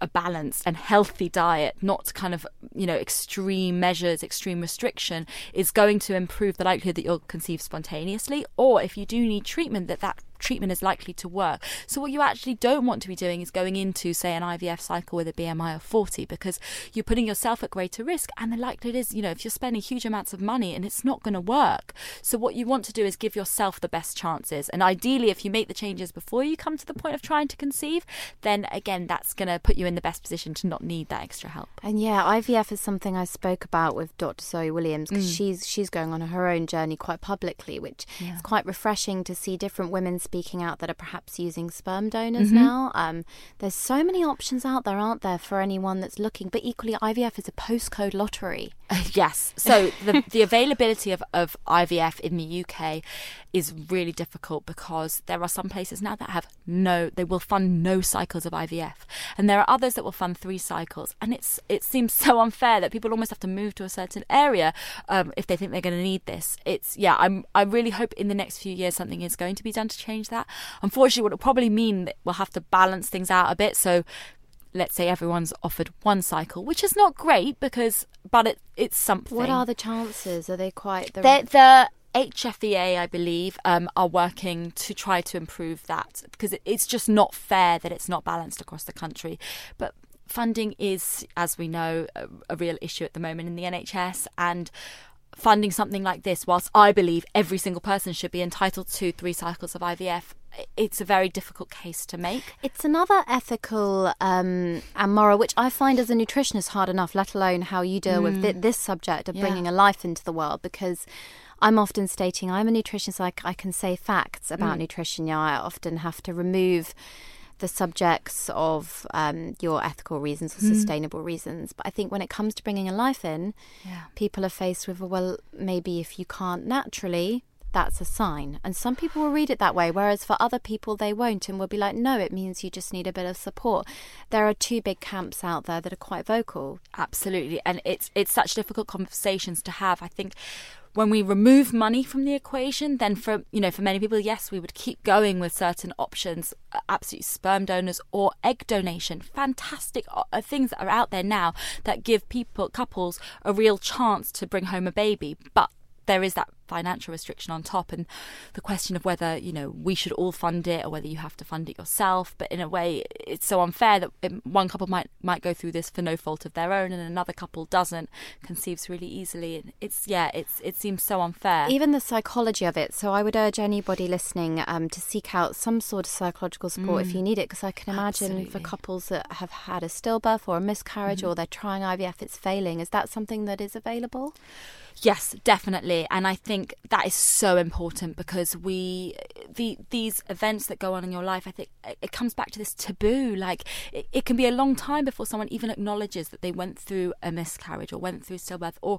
a balanced and healthy diet, not kind of, you know, extreme measures, extreme restriction, is going to improve the likelihood that you'll conceive spontaneously. Or if you do need treatment, that that treatment is likely to work. So, what you actually don't want to be doing is going into, say, an IVF cycle with a BMI of 40 because you're putting yourself at greater risk. And the likelihood is, you know, if you're spending huge amounts of money and it's not going to work. So, what you want to do is give yourself the best chances. And ideally, if you make the changes before you come to the point of trying to conceive, then again, that's going to put you in the best position to not need that extra help. And yeah, IVF is something I spoke about with Dr. Zoe Williams because mm. she's she's going on her own journey quite publicly, which yeah. is quite refreshing to see different women speaking out that are perhaps using sperm donors mm-hmm. now. Um, there's so many options out there, aren't there, for anyone that's looking? But equally, IVF is a postcode lottery. <laughs> Yes. So the, the availability of, of IVF in the UK is really difficult because there are some places now that have no, they will fund no cycles of IVF, and there are others that will fund three cycles. And it's it seems so unfair that people almost have to move to a certain area um, if they think they're going to need this. It's yeah, I'm I really hope in the next few years something is going to be done to change that. Unfortunately, what it will probably mean that we'll have to balance things out a bit. So let's say everyone's offered one cycle, which is not great because, but it it's something. What are the chances? Are they quite? The, the HFEA, I believe, um, are working to try to improve that because it's just not fair that it's not balanced across the country. But funding is, as we know, a, a real issue at the moment in the NHS and funding something like this, whilst I believe every single person should be entitled to three cycles of IVF, it's a very difficult case to make. It's another ethical um, and moral, which I find as a nutritionist hard enough, let alone how you deal mm. with th- this subject of yeah. bringing a life into the world, because I'm often stating I'm a nutritionist, I, I can say facts about mm. nutrition. Yeah, I often have to remove the subjects of um, your ethical reasons or mm. sustainable reasons. But I think when it comes to bringing a life in, yeah. people are faced with, well, maybe if you can't naturally, that's a sign. And some people will read it that way, whereas for other people, they won't and will be like, no, it means you just need a bit of support. There are two big camps out there that are quite vocal. Absolutely. And it's, it's such difficult conversations to have. I think when we remove money from the equation, then for you know for many people, yes, we would keep going with certain options, absolutely sperm donors or egg donation. Fantastic uh, uh, things that are out there now that give people couples a real chance to bring home a baby, but there is that financial restriction on top and the question of whether you know we should all fund it or whether you have to fund it yourself but in a way it's so unfair that one couple might might go through this for no fault of their own and another couple doesn't conceives really easily and it's yeah it's it seems so unfair even the psychology of it so i would urge anybody listening um, to seek out some sort of psychological support mm. if you need it because i can imagine Absolutely. for couples that have had a stillbirth or a miscarriage mm. or they're trying ivf it's failing is that something that is available Yes, definitely. And I think that is so important because we the these events that go on in your life, I think it comes back to this taboo. Like it, it can be a long time before someone even acknowledges that they went through a miscarriage or went through stillbirth or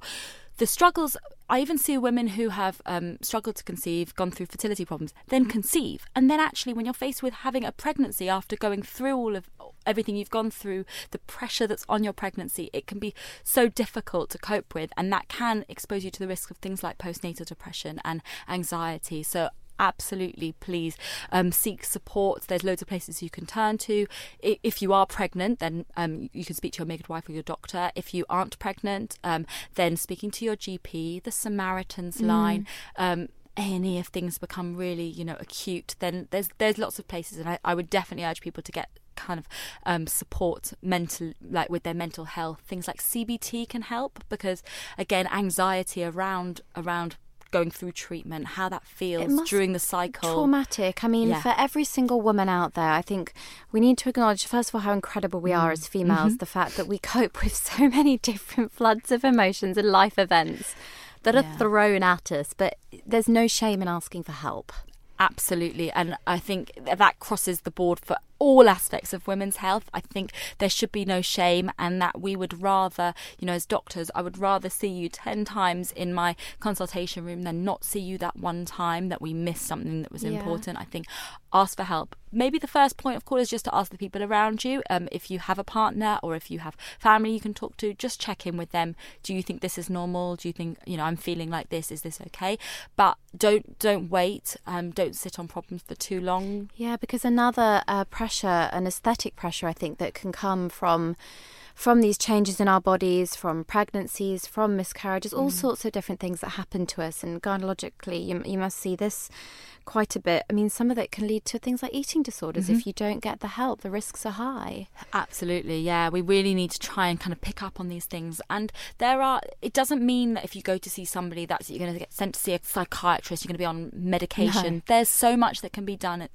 the struggles I even see women who have um, struggled to conceive, gone through fertility problems, then conceive, and then actually, when you're faced with having a pregnancy after going through all of everything you've gone through, the pressure that's on your pregnancy, it can be so difficult to cope with, and that can expose you to the risk of things like postnatal depression and anxiety. So absolutely please um, seek support. There's loads of places you can turn to. If you are pregnant, then um, you can speak to your midwife or your doctor. If you aren't pregnant, um, then speaking to your GP, the Samaritan's mm. line. Um, any if things become really, you know, acute, then there's there's lots of places, and I, I would definitely urge people to get kind of um, support mental, like with their mental health. Things like CBT can help because, again, anxiety around around going through treatment, how that feels during the cycle. Traumatic. I mean, yeah. for every single woman out there, I think we need to acknowledge, first of all, how incredible we are mm. as females, mm-hmm. the fact that we cope <laughs> with so many different floods of emotions and life events that yeah. are thrown at us, but there's no shame in asking for help. Absolutely. And I think that crosses the board for all aspects of women's health. I think there should be no shame, and that we would rather, you know, as doctors, I would rather see you 10 times in my consultation room than not see you that one time that we missed something that was yeah. important. I think ask for help. Maybe the first point of call is just to ask the people around you. Um, if you have a partner or if you have family you can talk to, just check in with them. Do you think this is normal? Do you think you know I'm feeling like this? Is this okay? But don't don't wait. Um, don't sit on problems for too long. Yeah, because another uh, pressure, an aesthetic pressure, I think that can come from from these changes in our bodies, from pregnancies, from miscarriages, all mm. sorts of different things that happen to us. And gynecologically, you, you must see this quite a bit. I mean, some of it can lead to things like eating disorders mm-hmm. if you don't get the help. The risks are high. Absolutely, yeah. We really need to try and kind of pick up on these things. And there are. It doesn't mean that if you go to see somebody that you're going to get sent to see a psychiatrist, you're going to be on medication. No. There's so much that can be done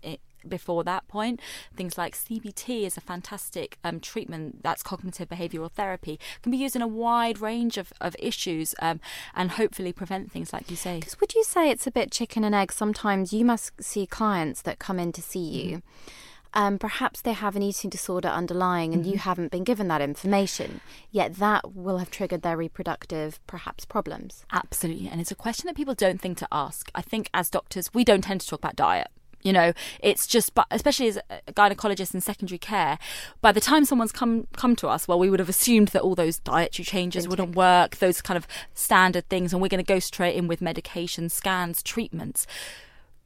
before that point. Things like CBT is a fantastic um, treatment that's cognitive behavioral therapy, can be used in a wide range of, of issues um, and hopefully prevent things like you say. Because would you say it's a bit chicken and egg? Sometimes you must see clients that come in to see you. Mm-hmm. Um, perhaps they have an eating disorder underlying and mm-hmm. you haven't been given that information, yet that will have triggered their reproductive, perhaps, problems. Absolutely. And it's a question that people don't think to ask. I think as doctors, we don't tend to talk about diet. You know, it's just, but especially as a gynecologist in secondary care, by the time someone's come come to us, well, we would have assumed that all those dietary changes wouldn't work, those kind of standard things, and we're going to go straight in with medication, scans, treatments.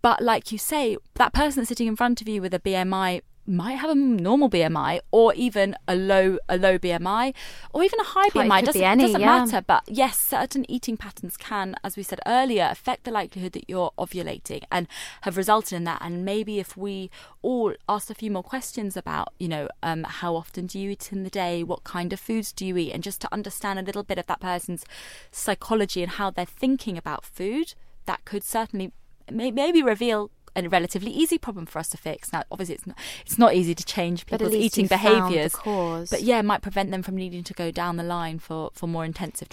But like you say, that person that's sitting in front of you with a BMI might have a normal BMI or even a low a low BMI or even a high BMI. Doesn't, any, doesn't yeah. matter. But yes, certain eating patterns can, as we said earlier, affect the likelihood that you're ovulating and have resulted in that. And maybe if we all asked a few more questions about, you know, um, how often do you eat in the day, what kind of foods do you eat, and just to understand a little bit of that person's psychology and how they're thinking about food, that could certainly maybe reveal a relatively easy problem for us to fix. Now, obviously, it's not, it's not easy to change people's eating behaviours, but yeah, it might prevent them from needing to go down the line for, for more intensive.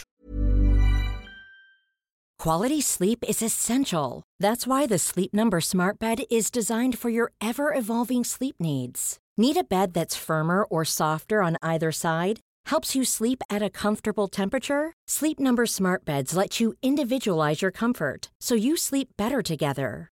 Quality sleep is essential. That's why the Sleep Number Smart Bed is designed for your ever evolving sleep needs. Need a bed that's firmer or softer on either side? Helps you sleep at a comfortable temperature? Sleep Number Smart Beds let you individualize your comfort so you sleep better together.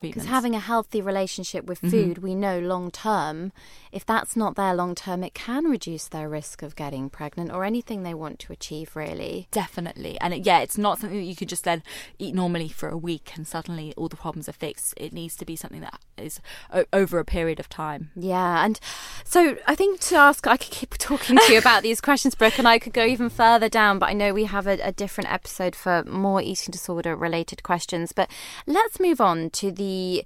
Because having a healthy relationship with mm-hmm. food, mm-hmm. we know long term, if that's not there long term, it can reduce their risk of getting pregnant or anything they want to achieve, really. Definitely. And it, yeah, it's not something that you could just then eat normally for a week and suddenly all the problems are fixed. It needs to be something that is o- over a period of time. Yeah. And so I think to ask, I could keep talking to you about these questions, Brooke, and I could go even further down, but I know we have a, a different episode for more eating disorder related questions. But let's move on to the the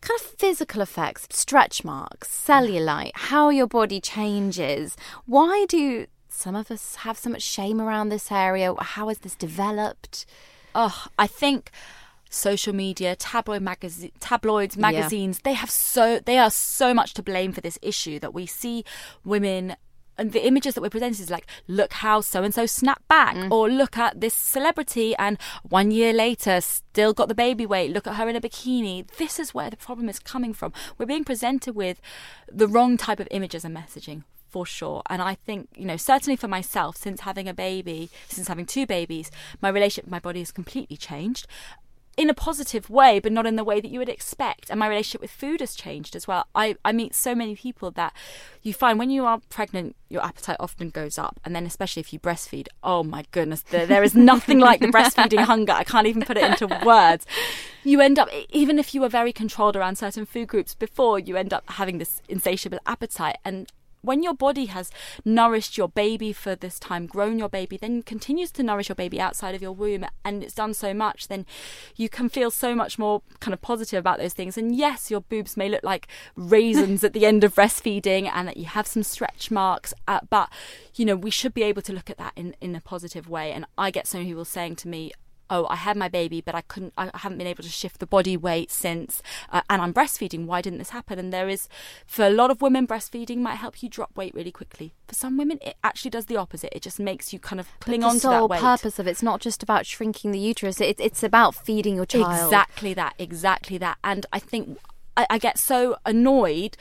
kind of physical effects, stretch marks, cellulite, how your body changes. Why do some of us have so much shame around this area? How has this developed? Oh, I think social media, tabloid magazine, tabloids, magazines, yeah. they have so they are so much to blame for this issue that we see women and the images that we're presented is like, look how so and so snapped back, mm. or look at this celebrity and one year later still got the baby weight. Look at her in a bikini. This is where the problem is coming from. We're being presented with the wrong type of images and messaging for sure. And I think, you know, certainly for myself, since having a baby, since having two babies, my relationship with my body has completely changed in a positive way, but not in the way that you would expect. And my relationship with food has changed as well. I, I meet so many people that you find when you are pregnant, your appetite often goes up. And then, especially if you breastfeed, oh my goodness, there, there is nothing like the breastfeeding <laughs> hunger. I can't even put it into words. You end up, even if you were very controlled around certain food groups before, you end up having this insatiable appetite. And when your body has nourished your baby for this time, grown your baby, then continues to nourish your baby outside of your womb, and it's done so much, then you can feel so much more kind of positive about those things. And yes, your boobs may look like raisins <laughs> at the end of breastfeeding, and that you have some stretch marks, uh, but you know we should be able to look at that in in a positive way. And I get so many people saying to me, oh, I had my baby, but I couldn't, I haven't been able to shift the body weight since, uh, and I'm breastfeeding. Why didn't this happen? And there is, for a lot of women, breastfeeding might help you drop weight really quickly. For some women, it actually does the opposite. It just makes you kind of cling on to that weight. The sole purpose of it's not just about shrinking the uterus. It, it's about feeding your child. Exactly that. Exactly that. And I think I, I, get so annoyed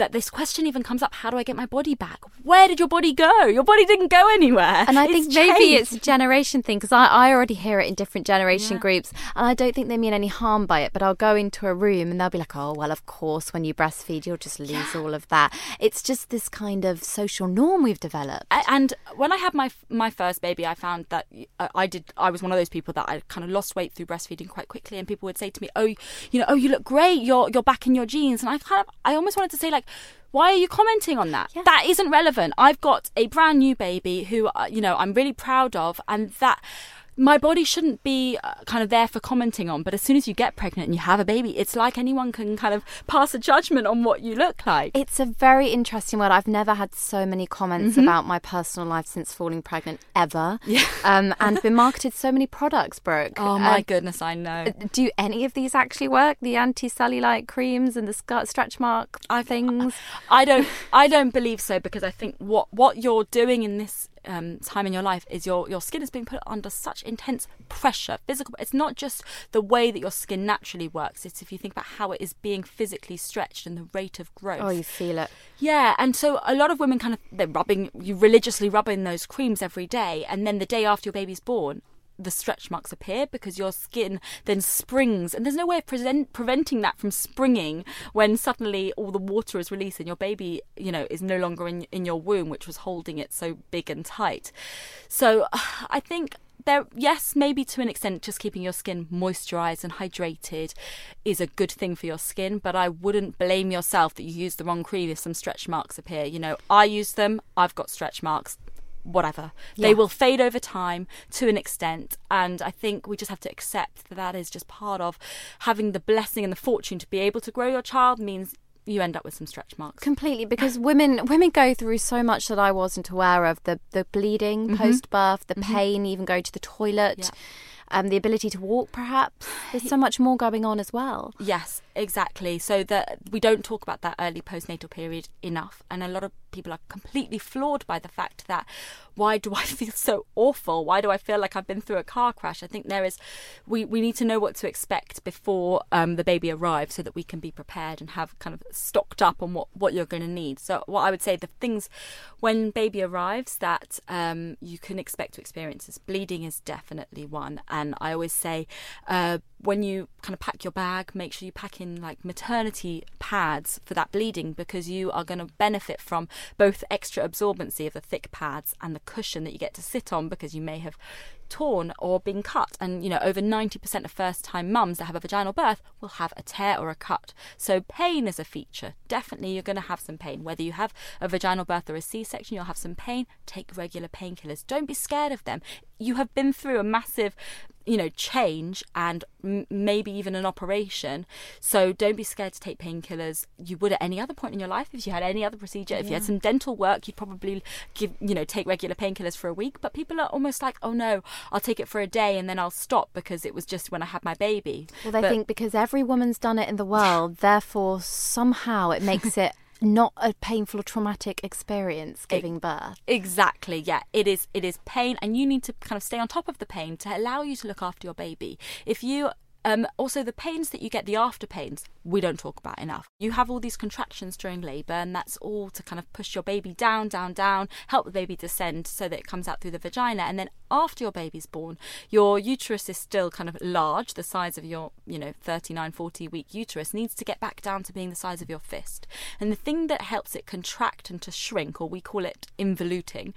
that this question even comes up how do I get my body back? Where did your body go? Your body didn't go anywhere. And I it's think changed. maybe it's a generation thing because I, I already hear it in different generation yeah. groups and I don't think they mean any harm by it. But I'll go into a room and they'll be like, oh, well, of course, when you breastfeed, you'll just lose yeah. all of that. It's just this kind of social norm we've developed. And when I had my my first baby, I found that uh, I did. I was one of those people that I kind of lost weight through breastfeeding quite quickly, and people would say to me, "Oh, you know, oh, you look great. You're you're back in your jeans." And I kind of, I almost wanted to say like, why are you commenting on that? Yeah. That isn't relevant. I've got a brand new baby who, uh, you know, I'm really proud of, and that my body shouldn't be uh, kind of there for commenting on, but as soon as you get pregnant and you have a baby, it's like anyone can kind of <laughs> pass a judgment on what you look like. It's a very interesting word. I've never had so many comments mm-hmm. about my personal life since falling pregnant ever. Yeah. <laughs> Um, and been marketed so many products, Brooke. Oh my uh, goodness, I know. Uh, do any of these actually work? The anti-cellulite creams and the stretch mark I, things? I don't. I don't believe so because I think what what you're doing in this um, time in your life is your your skin is being put under such intense pressure physical it's not just the way that your skin naturally works it's if you think about how it is being physically stretched and the rate of growth. Oh you feel it. Yeah and so a lot of women kind of they're rubbing you religiously rubbing those creams every day and then the day after your baby's born the stretch marks appear because your skin then springs and there's no way of present, preventing that from springing when suddenly all the water is released and your baby you know is no longer in in your womb which was holding it so big and tight. So <sighs> i think there yes maybe to an extent just keeping your skin moisturized and hydrated is a good thing for your skin but i wouldn't blame yourself that you used the wrong cream if some stretch marks appear. You know i use them i've got stretch marks whatever. Yeah. They will fade over time to an extent, and I think we just have to accept that that is just part of having the blessing and the fortune to be able to grow your child means you end up with some stretch marks completely <laughs> because women women go through so much that I wasn't aware of the the bleeding mm-hmm. post birth the mm-hmm. pain even going to the toilet yeah. Um, the ability to walk perhaps there's so much more going on as well yes exactly so that we don't talk about that early postnatal period enough and a lot of people are completely floored by the fact that why do I <laughs> feel so awful? Why do I feel like I've been through a car crash? I think there is, we, we need to know what to expect before um, the baby arrives so that we can be prepared and have kind of stocked up on what, what you're going to need. So, what I would say, the things when baby arrives that um, you can expect to experience is bleeding is definitely one. And I always say, uh, when you kind of pack your bag, make sure you pack in like maternity pads for that bleeding because you are going to benefit from both extra absorbency of the thick pads and the cushion that you get to sit on because you may have torn or been cut. And, you know, over 90% of first time mums that have a vaginal birth will have a tear or a cut. So, pain is a feature. Definitely, you're going to have some pain. Whether you have a vaginal birth or a C section, you'll have some pain. Take regular painkillers. Don't be scared of them. You have been through a massive you know change and m- maybe even an operation so don't be scared to take painkillers you would at any other point in your life if you had any other procedure yeah. if you had some dental work you'd probably give you know take regular painkillers for a week but people are almost like oh no I'll take it for a day and then I'll stop because it was just when I had my baby. Well, they but, think because every woman's done it in the world, therefore somehow it makes <laughs> it not a painful or traumatic experience giving birth. Exactly. Yeah, it is it is pain and you need to kind of stay on top of the pain to allow you to look after your baby. If you Um, also, the pains that you get, the after pains, we don't talk about enough. You have all these contractions during labour, and that's all to kind of push your baby down, down, down, help the baby descend so that it comes out through the vagina. And then after your baby's born, your uterus is still kind of large, the size of your, you know, 39, 40 week uterus, needs to get back down to being the size of your fist. And the thing that helps it contract and to shrink, or we call it involuting,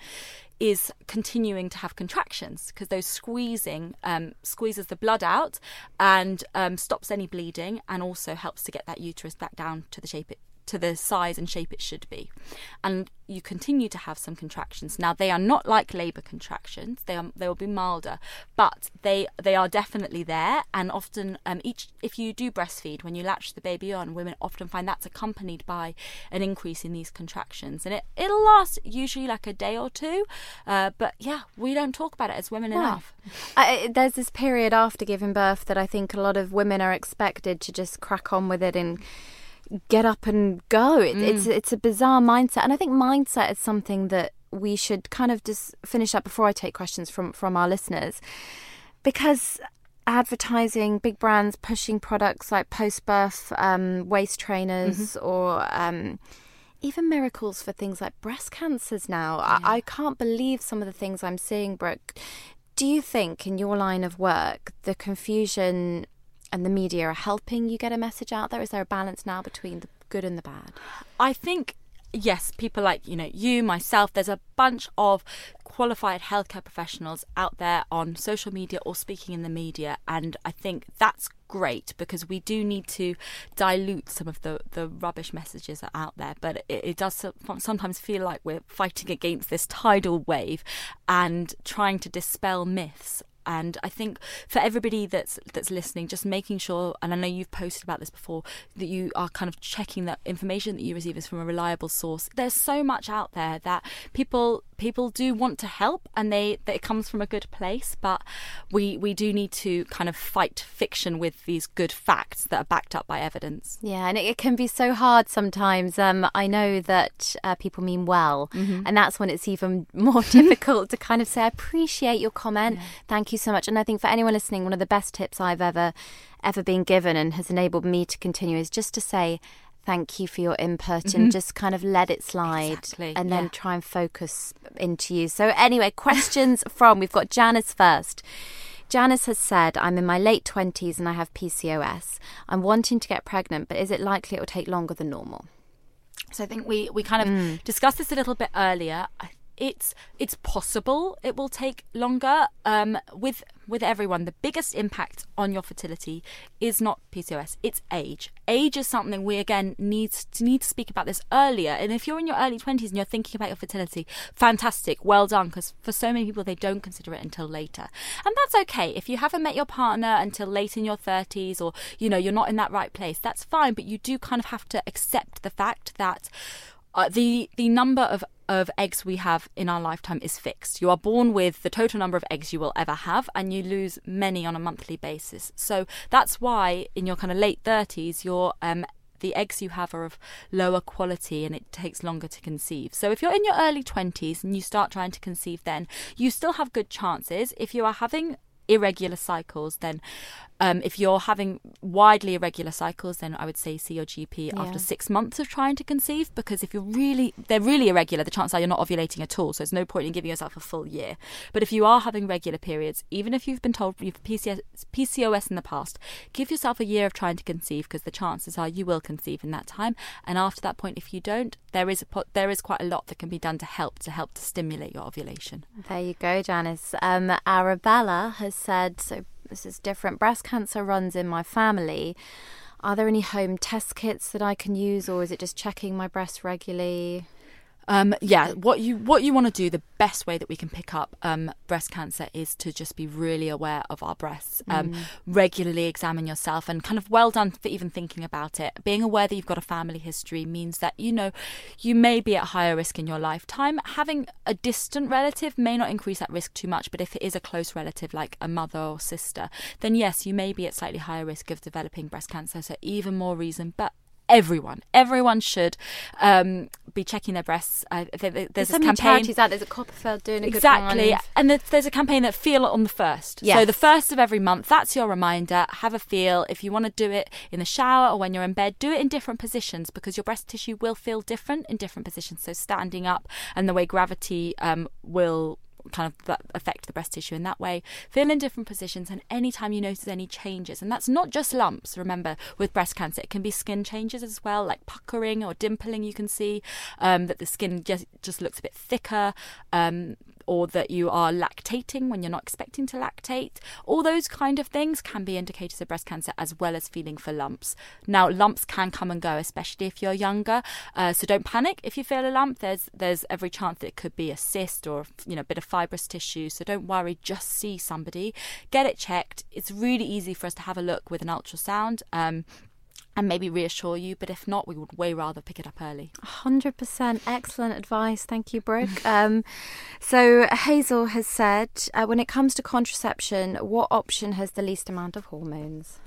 is continuing to have contractions because those squeezing um, squeezes the blood out and um, stops any bleeding and also helps to get that uterus back down to the shape it to the size and shape it should be. And you continue to have some contractions. Now they are not like labour contractions; they are they will be milder, but they they are definitely there. And often, um, each if you do breastfeed when you latch the baby on, women often find that's accompanied by an increase in these contractions, and it it'll last usually like a day or two. Uh, but yeah, we don't talk about it as women enough. I, there's this period after giving birth that I think a lot of women are expected to just crack on with it and get up and go. It, mm. It's it's a bizarre mindset, and I think mindset is something that we should kind of just finish up before I take questions from from our listeners, because advertising, big brands pushing products like post birth um, waist trainers mm-hmm. or um, even miracles for things like breast cancers now. Yeah. I, I can't believe some of the things I'm seeing, Brooke. Do you think in your line of work the confusion and the media are helping you get a message out there? Is there a balance now between the good and the bad? I think yes, people like you know you, myself. There's a bunch of qualified healthcare professionals out there on social media or speaking in the media, and I think that's great because we do need to dilute some of the, the rubbish messages that are out there. But it, it does sometimes feel like we're fighting against this tidal wave and trying to dispel myths and I think for everybody that's that's listening, just making sure, and I know you've posted about this before, that you are kind of checking that information that you receive is from a reliable source. There's so much out there that people people do want to help, and they that it comes from a good place, but we we do need to kind of fight fiction with these good facts that are backed up by evidence. Yeah, and it, it can be so hard sometimes. Um, I know that uh, people mean well, mm-hmm. and that's when it's even <laughs> more <laughs> difficult to kind of say, "I appreciate your comment. Yeah. Thank you." You so much. And I think for anyone listening, one of the best tips I've ever ever been given and has enabled me to continue is just to say thank you for your input mm-hmm. and just kind of let it slide exactly. and then yeah. try and focus into you. So anyway, questions <laughs> from we've got Janice first. Janice has said, I'm in my late 20s and I have PCOS. I'm wanting to get pregnant, but is it likely it will take longer than normal? So I think we, we kind of mm. discussed this a little bit earlier. I it's it's possible it will take longer um, with with everyone. The biggest impact on your fertility is not PCOS it's age. Age is something we again need to need to speak about this earlier. And if you're in your early 20s and you're thinking about your fertility fantastic well done because for so many people they don't consider it until later. And that's okay. If you haven't met your partner until late in your 30s or you know you're not in that right place that's fine. But you do kind of have to accept the fact that uh, the the number of of eggs we have in our lifetime is fixed. You are born with the total number of eggs you will ever have, and you lose many on a monthly basis. So that's why in your kind of late 30s, your um, the eggs you have are of lower quality and it takes longer to conceive. So if you're in your early 20s and you start trying to conceive then, you still have good chances. If you are having irregular cycles, then um, if you're having widely irregular cycles, then I would say see your GP yeah. after six months of trying to conceive. Because if you're really, they're really irregular, the chances are you're not ovulating at all. So there's no point in giving yourself a full year. But if you are having regular periods, even if you've been told you've PCS, PCOS in the past, give yourself a year of trying to conceive because the chances are you will conceive in that time. And after that point, if you don't, there is a there is quite a lot that can be done to help to help to stimulate your ovulation. There you go, Janice. Um, Arabella has said so this is different. Breast cancer runs in my family. Are there any home test kits that I can use, or is it just checking my breast regularly? Um, yeah, what you what you want to do, the best way that we can pick up um, breast cancer is to just be really aware of our breasts. Um, mm. Regularly examine yourself, and kind of well done for even thinking about it. Being aware that you've got a family history means that you know you may be at higher risk in your lifetime. Having a distant relative may not increase that risk too much, but if it is a close relative like a mother or sister, then yes, you may be at slightly higher risk of developing breast cancer. So even more reason, but everyone. Everyone should um, be checking their breasts. Uh, there's, There's so many campaign. charities out. There's a CoppaFeel doing a Exactly. good. And there's, there's a campaign that feel it on the first. So the first of every month, that's your reminder. Have a feel. If you want to do it in the shower or when you're in bed, do it in different positions because your breast tissue will feel different in different positions. So standing up and the way gravity um, will kind of affect the breast tissue in that way. Feel in different positions and anytime you notice any changes. And that's not just lumps, remember, with breast cancer. It can be skin changes as well, like puckering or dimpling you can see, um, that the skin just, just looks a bit thicker. Um, or that you are lactating when you're not expecting to lactate. All those kind of things can be indicators of breast cancer as well as feeling for lumps. Now, lumps can come and go, especially if you're younger. Uh, so don't panic if you feel a lump. There's there's every chance that it could be a cyst or you know a bit of fibrous tissue. So don't worry. Just see somebody, get it checked. It's really easy for us to have a look with an ultrasound. Um, and maybe reassure you, but if not, we would way rather pick it up early. Hundred percent, excellent advice. Thank you, Brooke. <laughs> Um, so Hazel has said, uh, when it comes to contraception, what option has the least amount of hormones?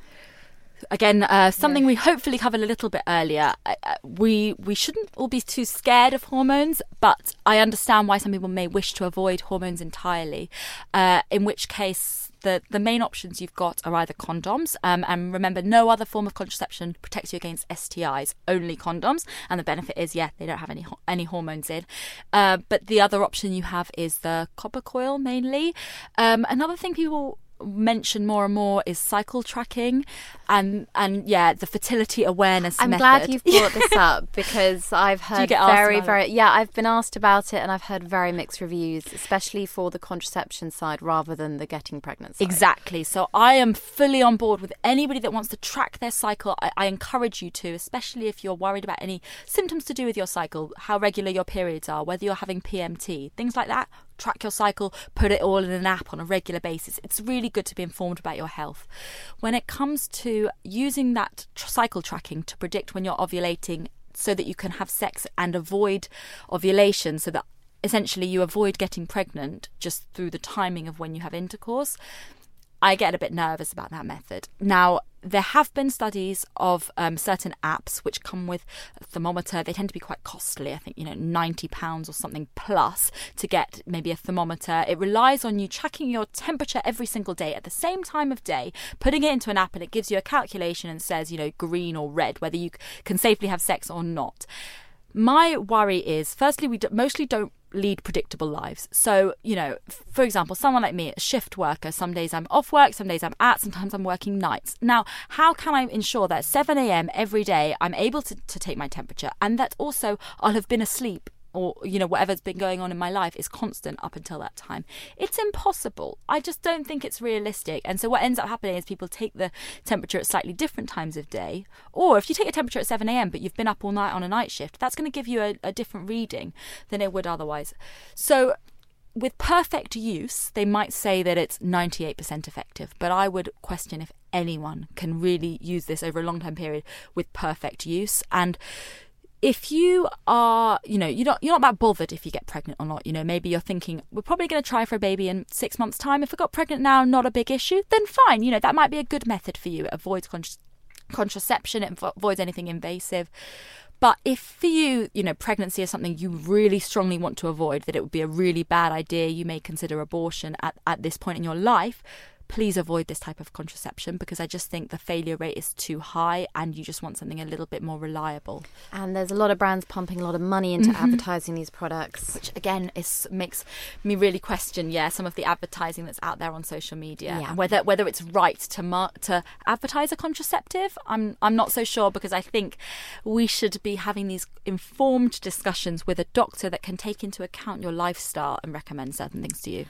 again uh, something we hopefully covered a little bit earlier uh, uh, we we shouldn't all be too scared of hormones but i understand why some people may wish to avoid hormones entirely uh, in which case the, the main options you've got are either condoms, um, and remember, no other form of contraception protects you against STIs, only condoms. And the benefit is, yeah, they don't have any any hormones in. Uh, but the other option you have is the copper coil mainly. Um, another thing people mention more and more is cycle tracking and and yeah the fertility awareness I'm method. glad you've brought this <laughs> up because I've heard asked very, it? very yeah, I've been asked about it and I've heard very mixed reviews, especially for the contraception side rather than the getting pregnant side. Exactly. So I am fully on board with anybody that wants to track their cycle. I, I encourage you to, especially if you're worried about any symptoms to do with your cycle, how regular your periods are, whether you're having PMT, things like that. Track your cycle, put it all in an app on a regular basis. It's really good to be informed about your health. When it comes to using that tr- cycle tracking to predict when you're ovulating so that you can have sex and avoid ovulation, so that essentially you avoid getting pregnant just through the timing of when you have intercourse. I get a bit nervous about that method. Now, there have been studies of um, certain apps which come with a thermometer. They tend to be quite costly. I think, you know, £90 or something plus to get maybe a thermometer. It relies on you tracking your temperature every single day at the same time of day, putting it into an app, and it gives you a calculation and says, you know, green or red, whether you can safely have sex or not. My worry is, firstly, we mostly don't lead predictable lives. So, you know, for example, someone like me, a shift worker, some days I'm off work, some days I'm at, sometimes I'm working nights. Now, how can I ensure that at 7 a.m. every day I'm able to, to take my temperature and that also I'll have been asleep? Or, you know, whatever's been going on in my life is constant up until that time. It's impossible. I just don't think it's realistic. And so, what ends up happening is people take the temperature at slightly different times of day. Or if you take a temperature at 7 a.m., but you've been up all night on a night shift, that's going to give you a, a different reading than it would otherwise. So, with perfect use, they might say that it's 98% effective, but I would question if anyone can really use this over a long time period with perfect use. And if you are, you know, you're not you're not that bothered if you get pregnant or not. You know, maybe you're thinking we're probably going to try for a baby in six months' time. If I got pregnant now, not a big issue, then fine. You know, that might be a good method for you. It avoids con- contraception. It avoids anything invasive. But if for you, you know, pregnancy is something you really strongly want to avoid, that it would be a really bad idea, you may consider abortion at, at this point in your life, please avoid this type of contraception because I just think the failure rate is too high and you just want something a little bit more reliable. And there's a lot of brands pumping a lot of money into Mm-hmm. advertising these products. Which again is makes me really question, yeah, some of the advertising that's out there on social media, Yeah. and whether whether it's right to mar- to advertise a contraceptive. I'm I'm not so sure because I think we should be having these informed discussions with a doctor that can take into account your lifestyle and recommend certain things to you.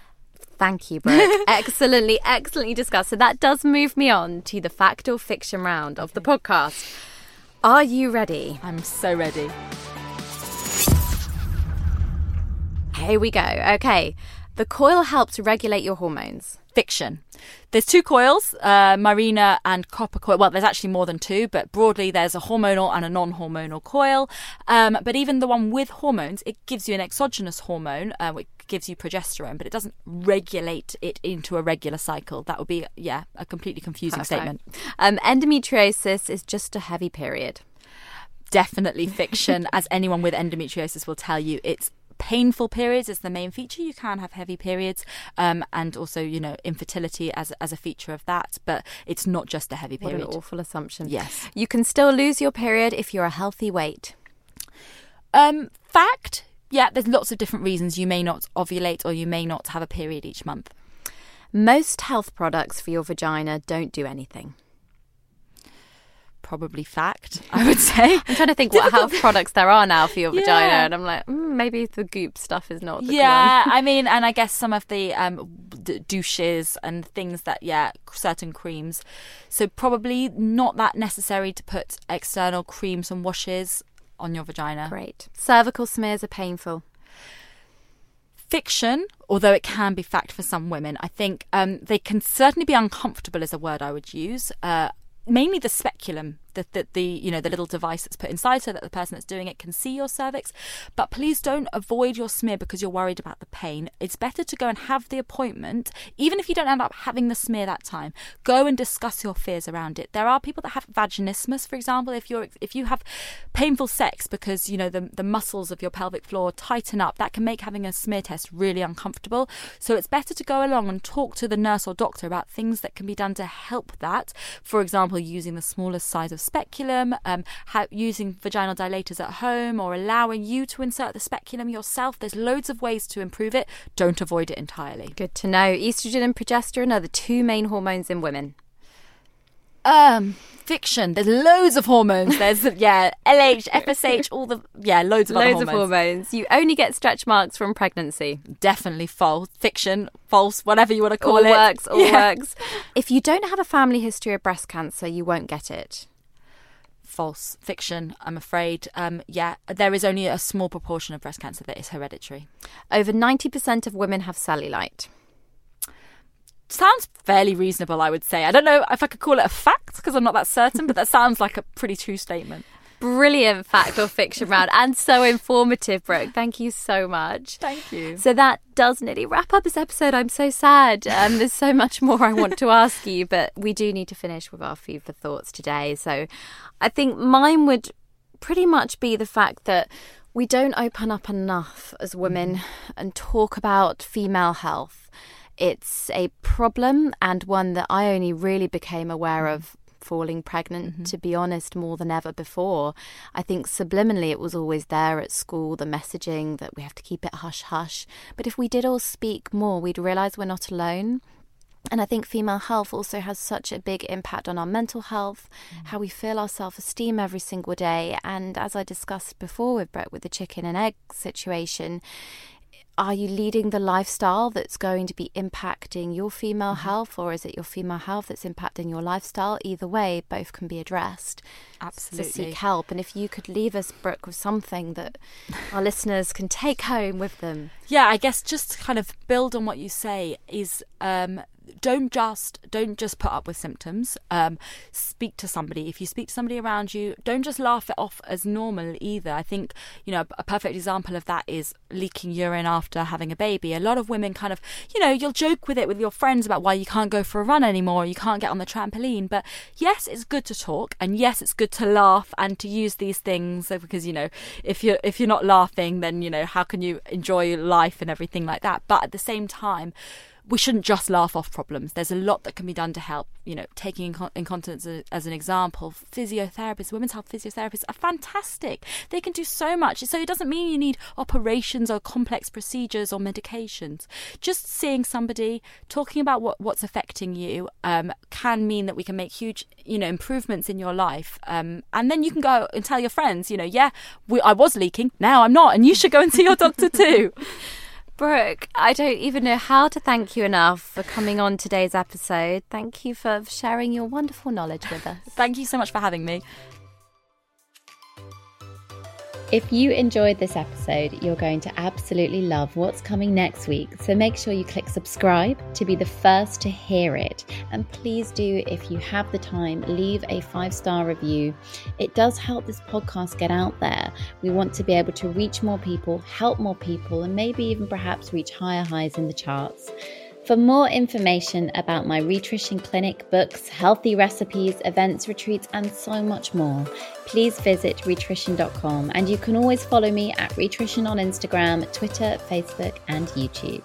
Thank you, Brooke. <laughs> excellently, excellently discussed. So that does move me on to the fact or fiction round of the podcast. Are you ready? I'm so ready. Here we go. Okay. The coil helps regulate your hormones. fiction. There's two coils, uh, Mirena and copper coil. Well, there's actually more than two, but broadly there's a hormonal and a non-hormonal coil. Um, but even the one with hormones, it gives you an exogenous hormone, uh, which gives you progesterone, but it doesn't regulate it into a regular cycle. That would be, yeah, a completely confusing statement. Um, endometriosis is just a heavy period. definitely fiction. As anyone with endometriosis will tell you, it's painful periods is the main feature. You can have heavy periods, um, and also you know infertility as as a feature of that. But it's not just a heavy period. What an awful assumption. Yes, you can still lose your period if you're a healthy weight. Um, fact. Yeah, there's lots of different reasons you may not ovulate or you may not have a period each month. Most health products for your vagina don't do anything probably fact, <laughs> I would say. I'm trying to think what health <laughs> products there are now for your yeah. vagina, and I'm like, mm, maybe the goop stuff is not. yeah, I mean, and I guess some of the um, d- douches and things that, yeah, certain creams. So probably not that necessary to put external creams and washes on your vagina. Great. Cervical smears are painful fiction, although it can be fact for some women. I think um, they can certainly be uncomfortable, is a word I would use. Uh, mainly the speculum that the, the you know the little device that's put inside so that the person that's doing it can see your cervix. But please don't avoid your smear because you're worried about the pain. It's better to go and have the appointment even if you don't end up having the smear that time go and discuss your fears around it. There are people that have vaginismus for example if you're if you have painful sex because you know the, the muscles of your pelvic floor tighten up that can make having a smear test really uncomfortable. So it's better to go along and talk to the nurse or doctor about things that can be done to help that. For example using the smallest size of speculum, um, how, using vaginal dilators at home, or allowing you to insert the speculum yourself. There's loads of ways to improve it. Don't avoid it entirely. Good to know. Estrogen and progesterone are the two main hormones in women. Um, fiction. There's loads of hormones. There's <laughs> yeah, LH, FSH, all the yeah, loads of loads hormones. of hormones. You only get stretch marks from pregnancy. Definitely false. Fiction, false, whatever you want to call all it. Works, all <laughs> yeah. works. If you don't have a family history of breast cancer, you won't get it false fiction, I'm afraid. Um, yeah, there is only a small proportion of breast cancer that is hereditary. Over 90% of women have cellulite. Sounds fairly reasonable, I would say. I don't know if I could call it a fact because I'm not that certain, but that sounds like a pretty true statement. Brilliant fact or fiction round and so informative, Brooke. Thank you so much. Thank you. So that does nearly wrap up this episode. I'm so sad. Um, there's so much more I want to ask you, but we do need to finish with our food for thoughts today. So I think mine would pretty much be the fact that we don't open up enough as women and talk about female health. It's a problem and one that I only really became aware of falling pregnant, mm-hmm. to be honest, more than ever before. I think subliminally it was always there at school, the messaging that we have to keep it hush hush. But if we did all speak more, we'd realise we're not alone. And I think female health also has such a big impact on our mental health, mm. how we feel our self esteem every single day. And as I discussed before with Brett with the chicken and egg situation, are you leading the lifestyle that's going to be impacting your female mm-hmm. health or is it your female health that's impacting your lifestyle? Either way both can be addressed. Absolutely to seek help. And if you could leave us brooke with something that <laughs> our listeners can take home with them. Yeah i guess just to kind of build on what you say is um, don't just don't just put up with symptoms. Um, speak to somebody. If you speak to somebody around you, don't just laugh it off as normal either. I think you know a perfect example of that is leaking urine after having a baby. A lot of women kind of you know you'll joke with it with your friends about why you can't go for a run anymore, you can't get on the trampoline. But yes, it's good to talk, and yes, it's good to laugh and to use these things because you know if you're if you're not laughing, then you know how can you enjoy life and everything like that. But at the same time we shouldn't just laugh off problems. There's a lot that can be done to help. You know, taking incontinence as an example, physiotherapists, women's health physiotherapists are fantastic. They can do so much. So it doesn't mean you need operations or complex procedures or medications. Just seeing somebody talking about what, what's affecting you um, can mean that we can make huge, you know, improvements in your life. Um, and then you can go and tell your friends, you know, yeah, we, I was leaking, now I'm not, and you should go and see your doctor too. <laughs> Brooke, I don't even know how to thank you enough for coming on today's episode. Thank you for sharing your wonderful knowledge with us. Thank you so much for having me. If you enjoyed this episode, you're going to absolutely love what's coming next week. So make sure you click subscribe to be the first to hear it. And please do, if you have the time, leave a five star review. It does help this podcast get out there. We want to be able to reach more people, help more people, and maybe even perhaps reach higher highs in the charts. For more information about my Rhitrition Clinic, books, healthy recipes, events, retreats, and so much more, please visit rhitrition.com and you can always follow me at Rhitrition on Instagram, Twitter, Facebook, and YouTube.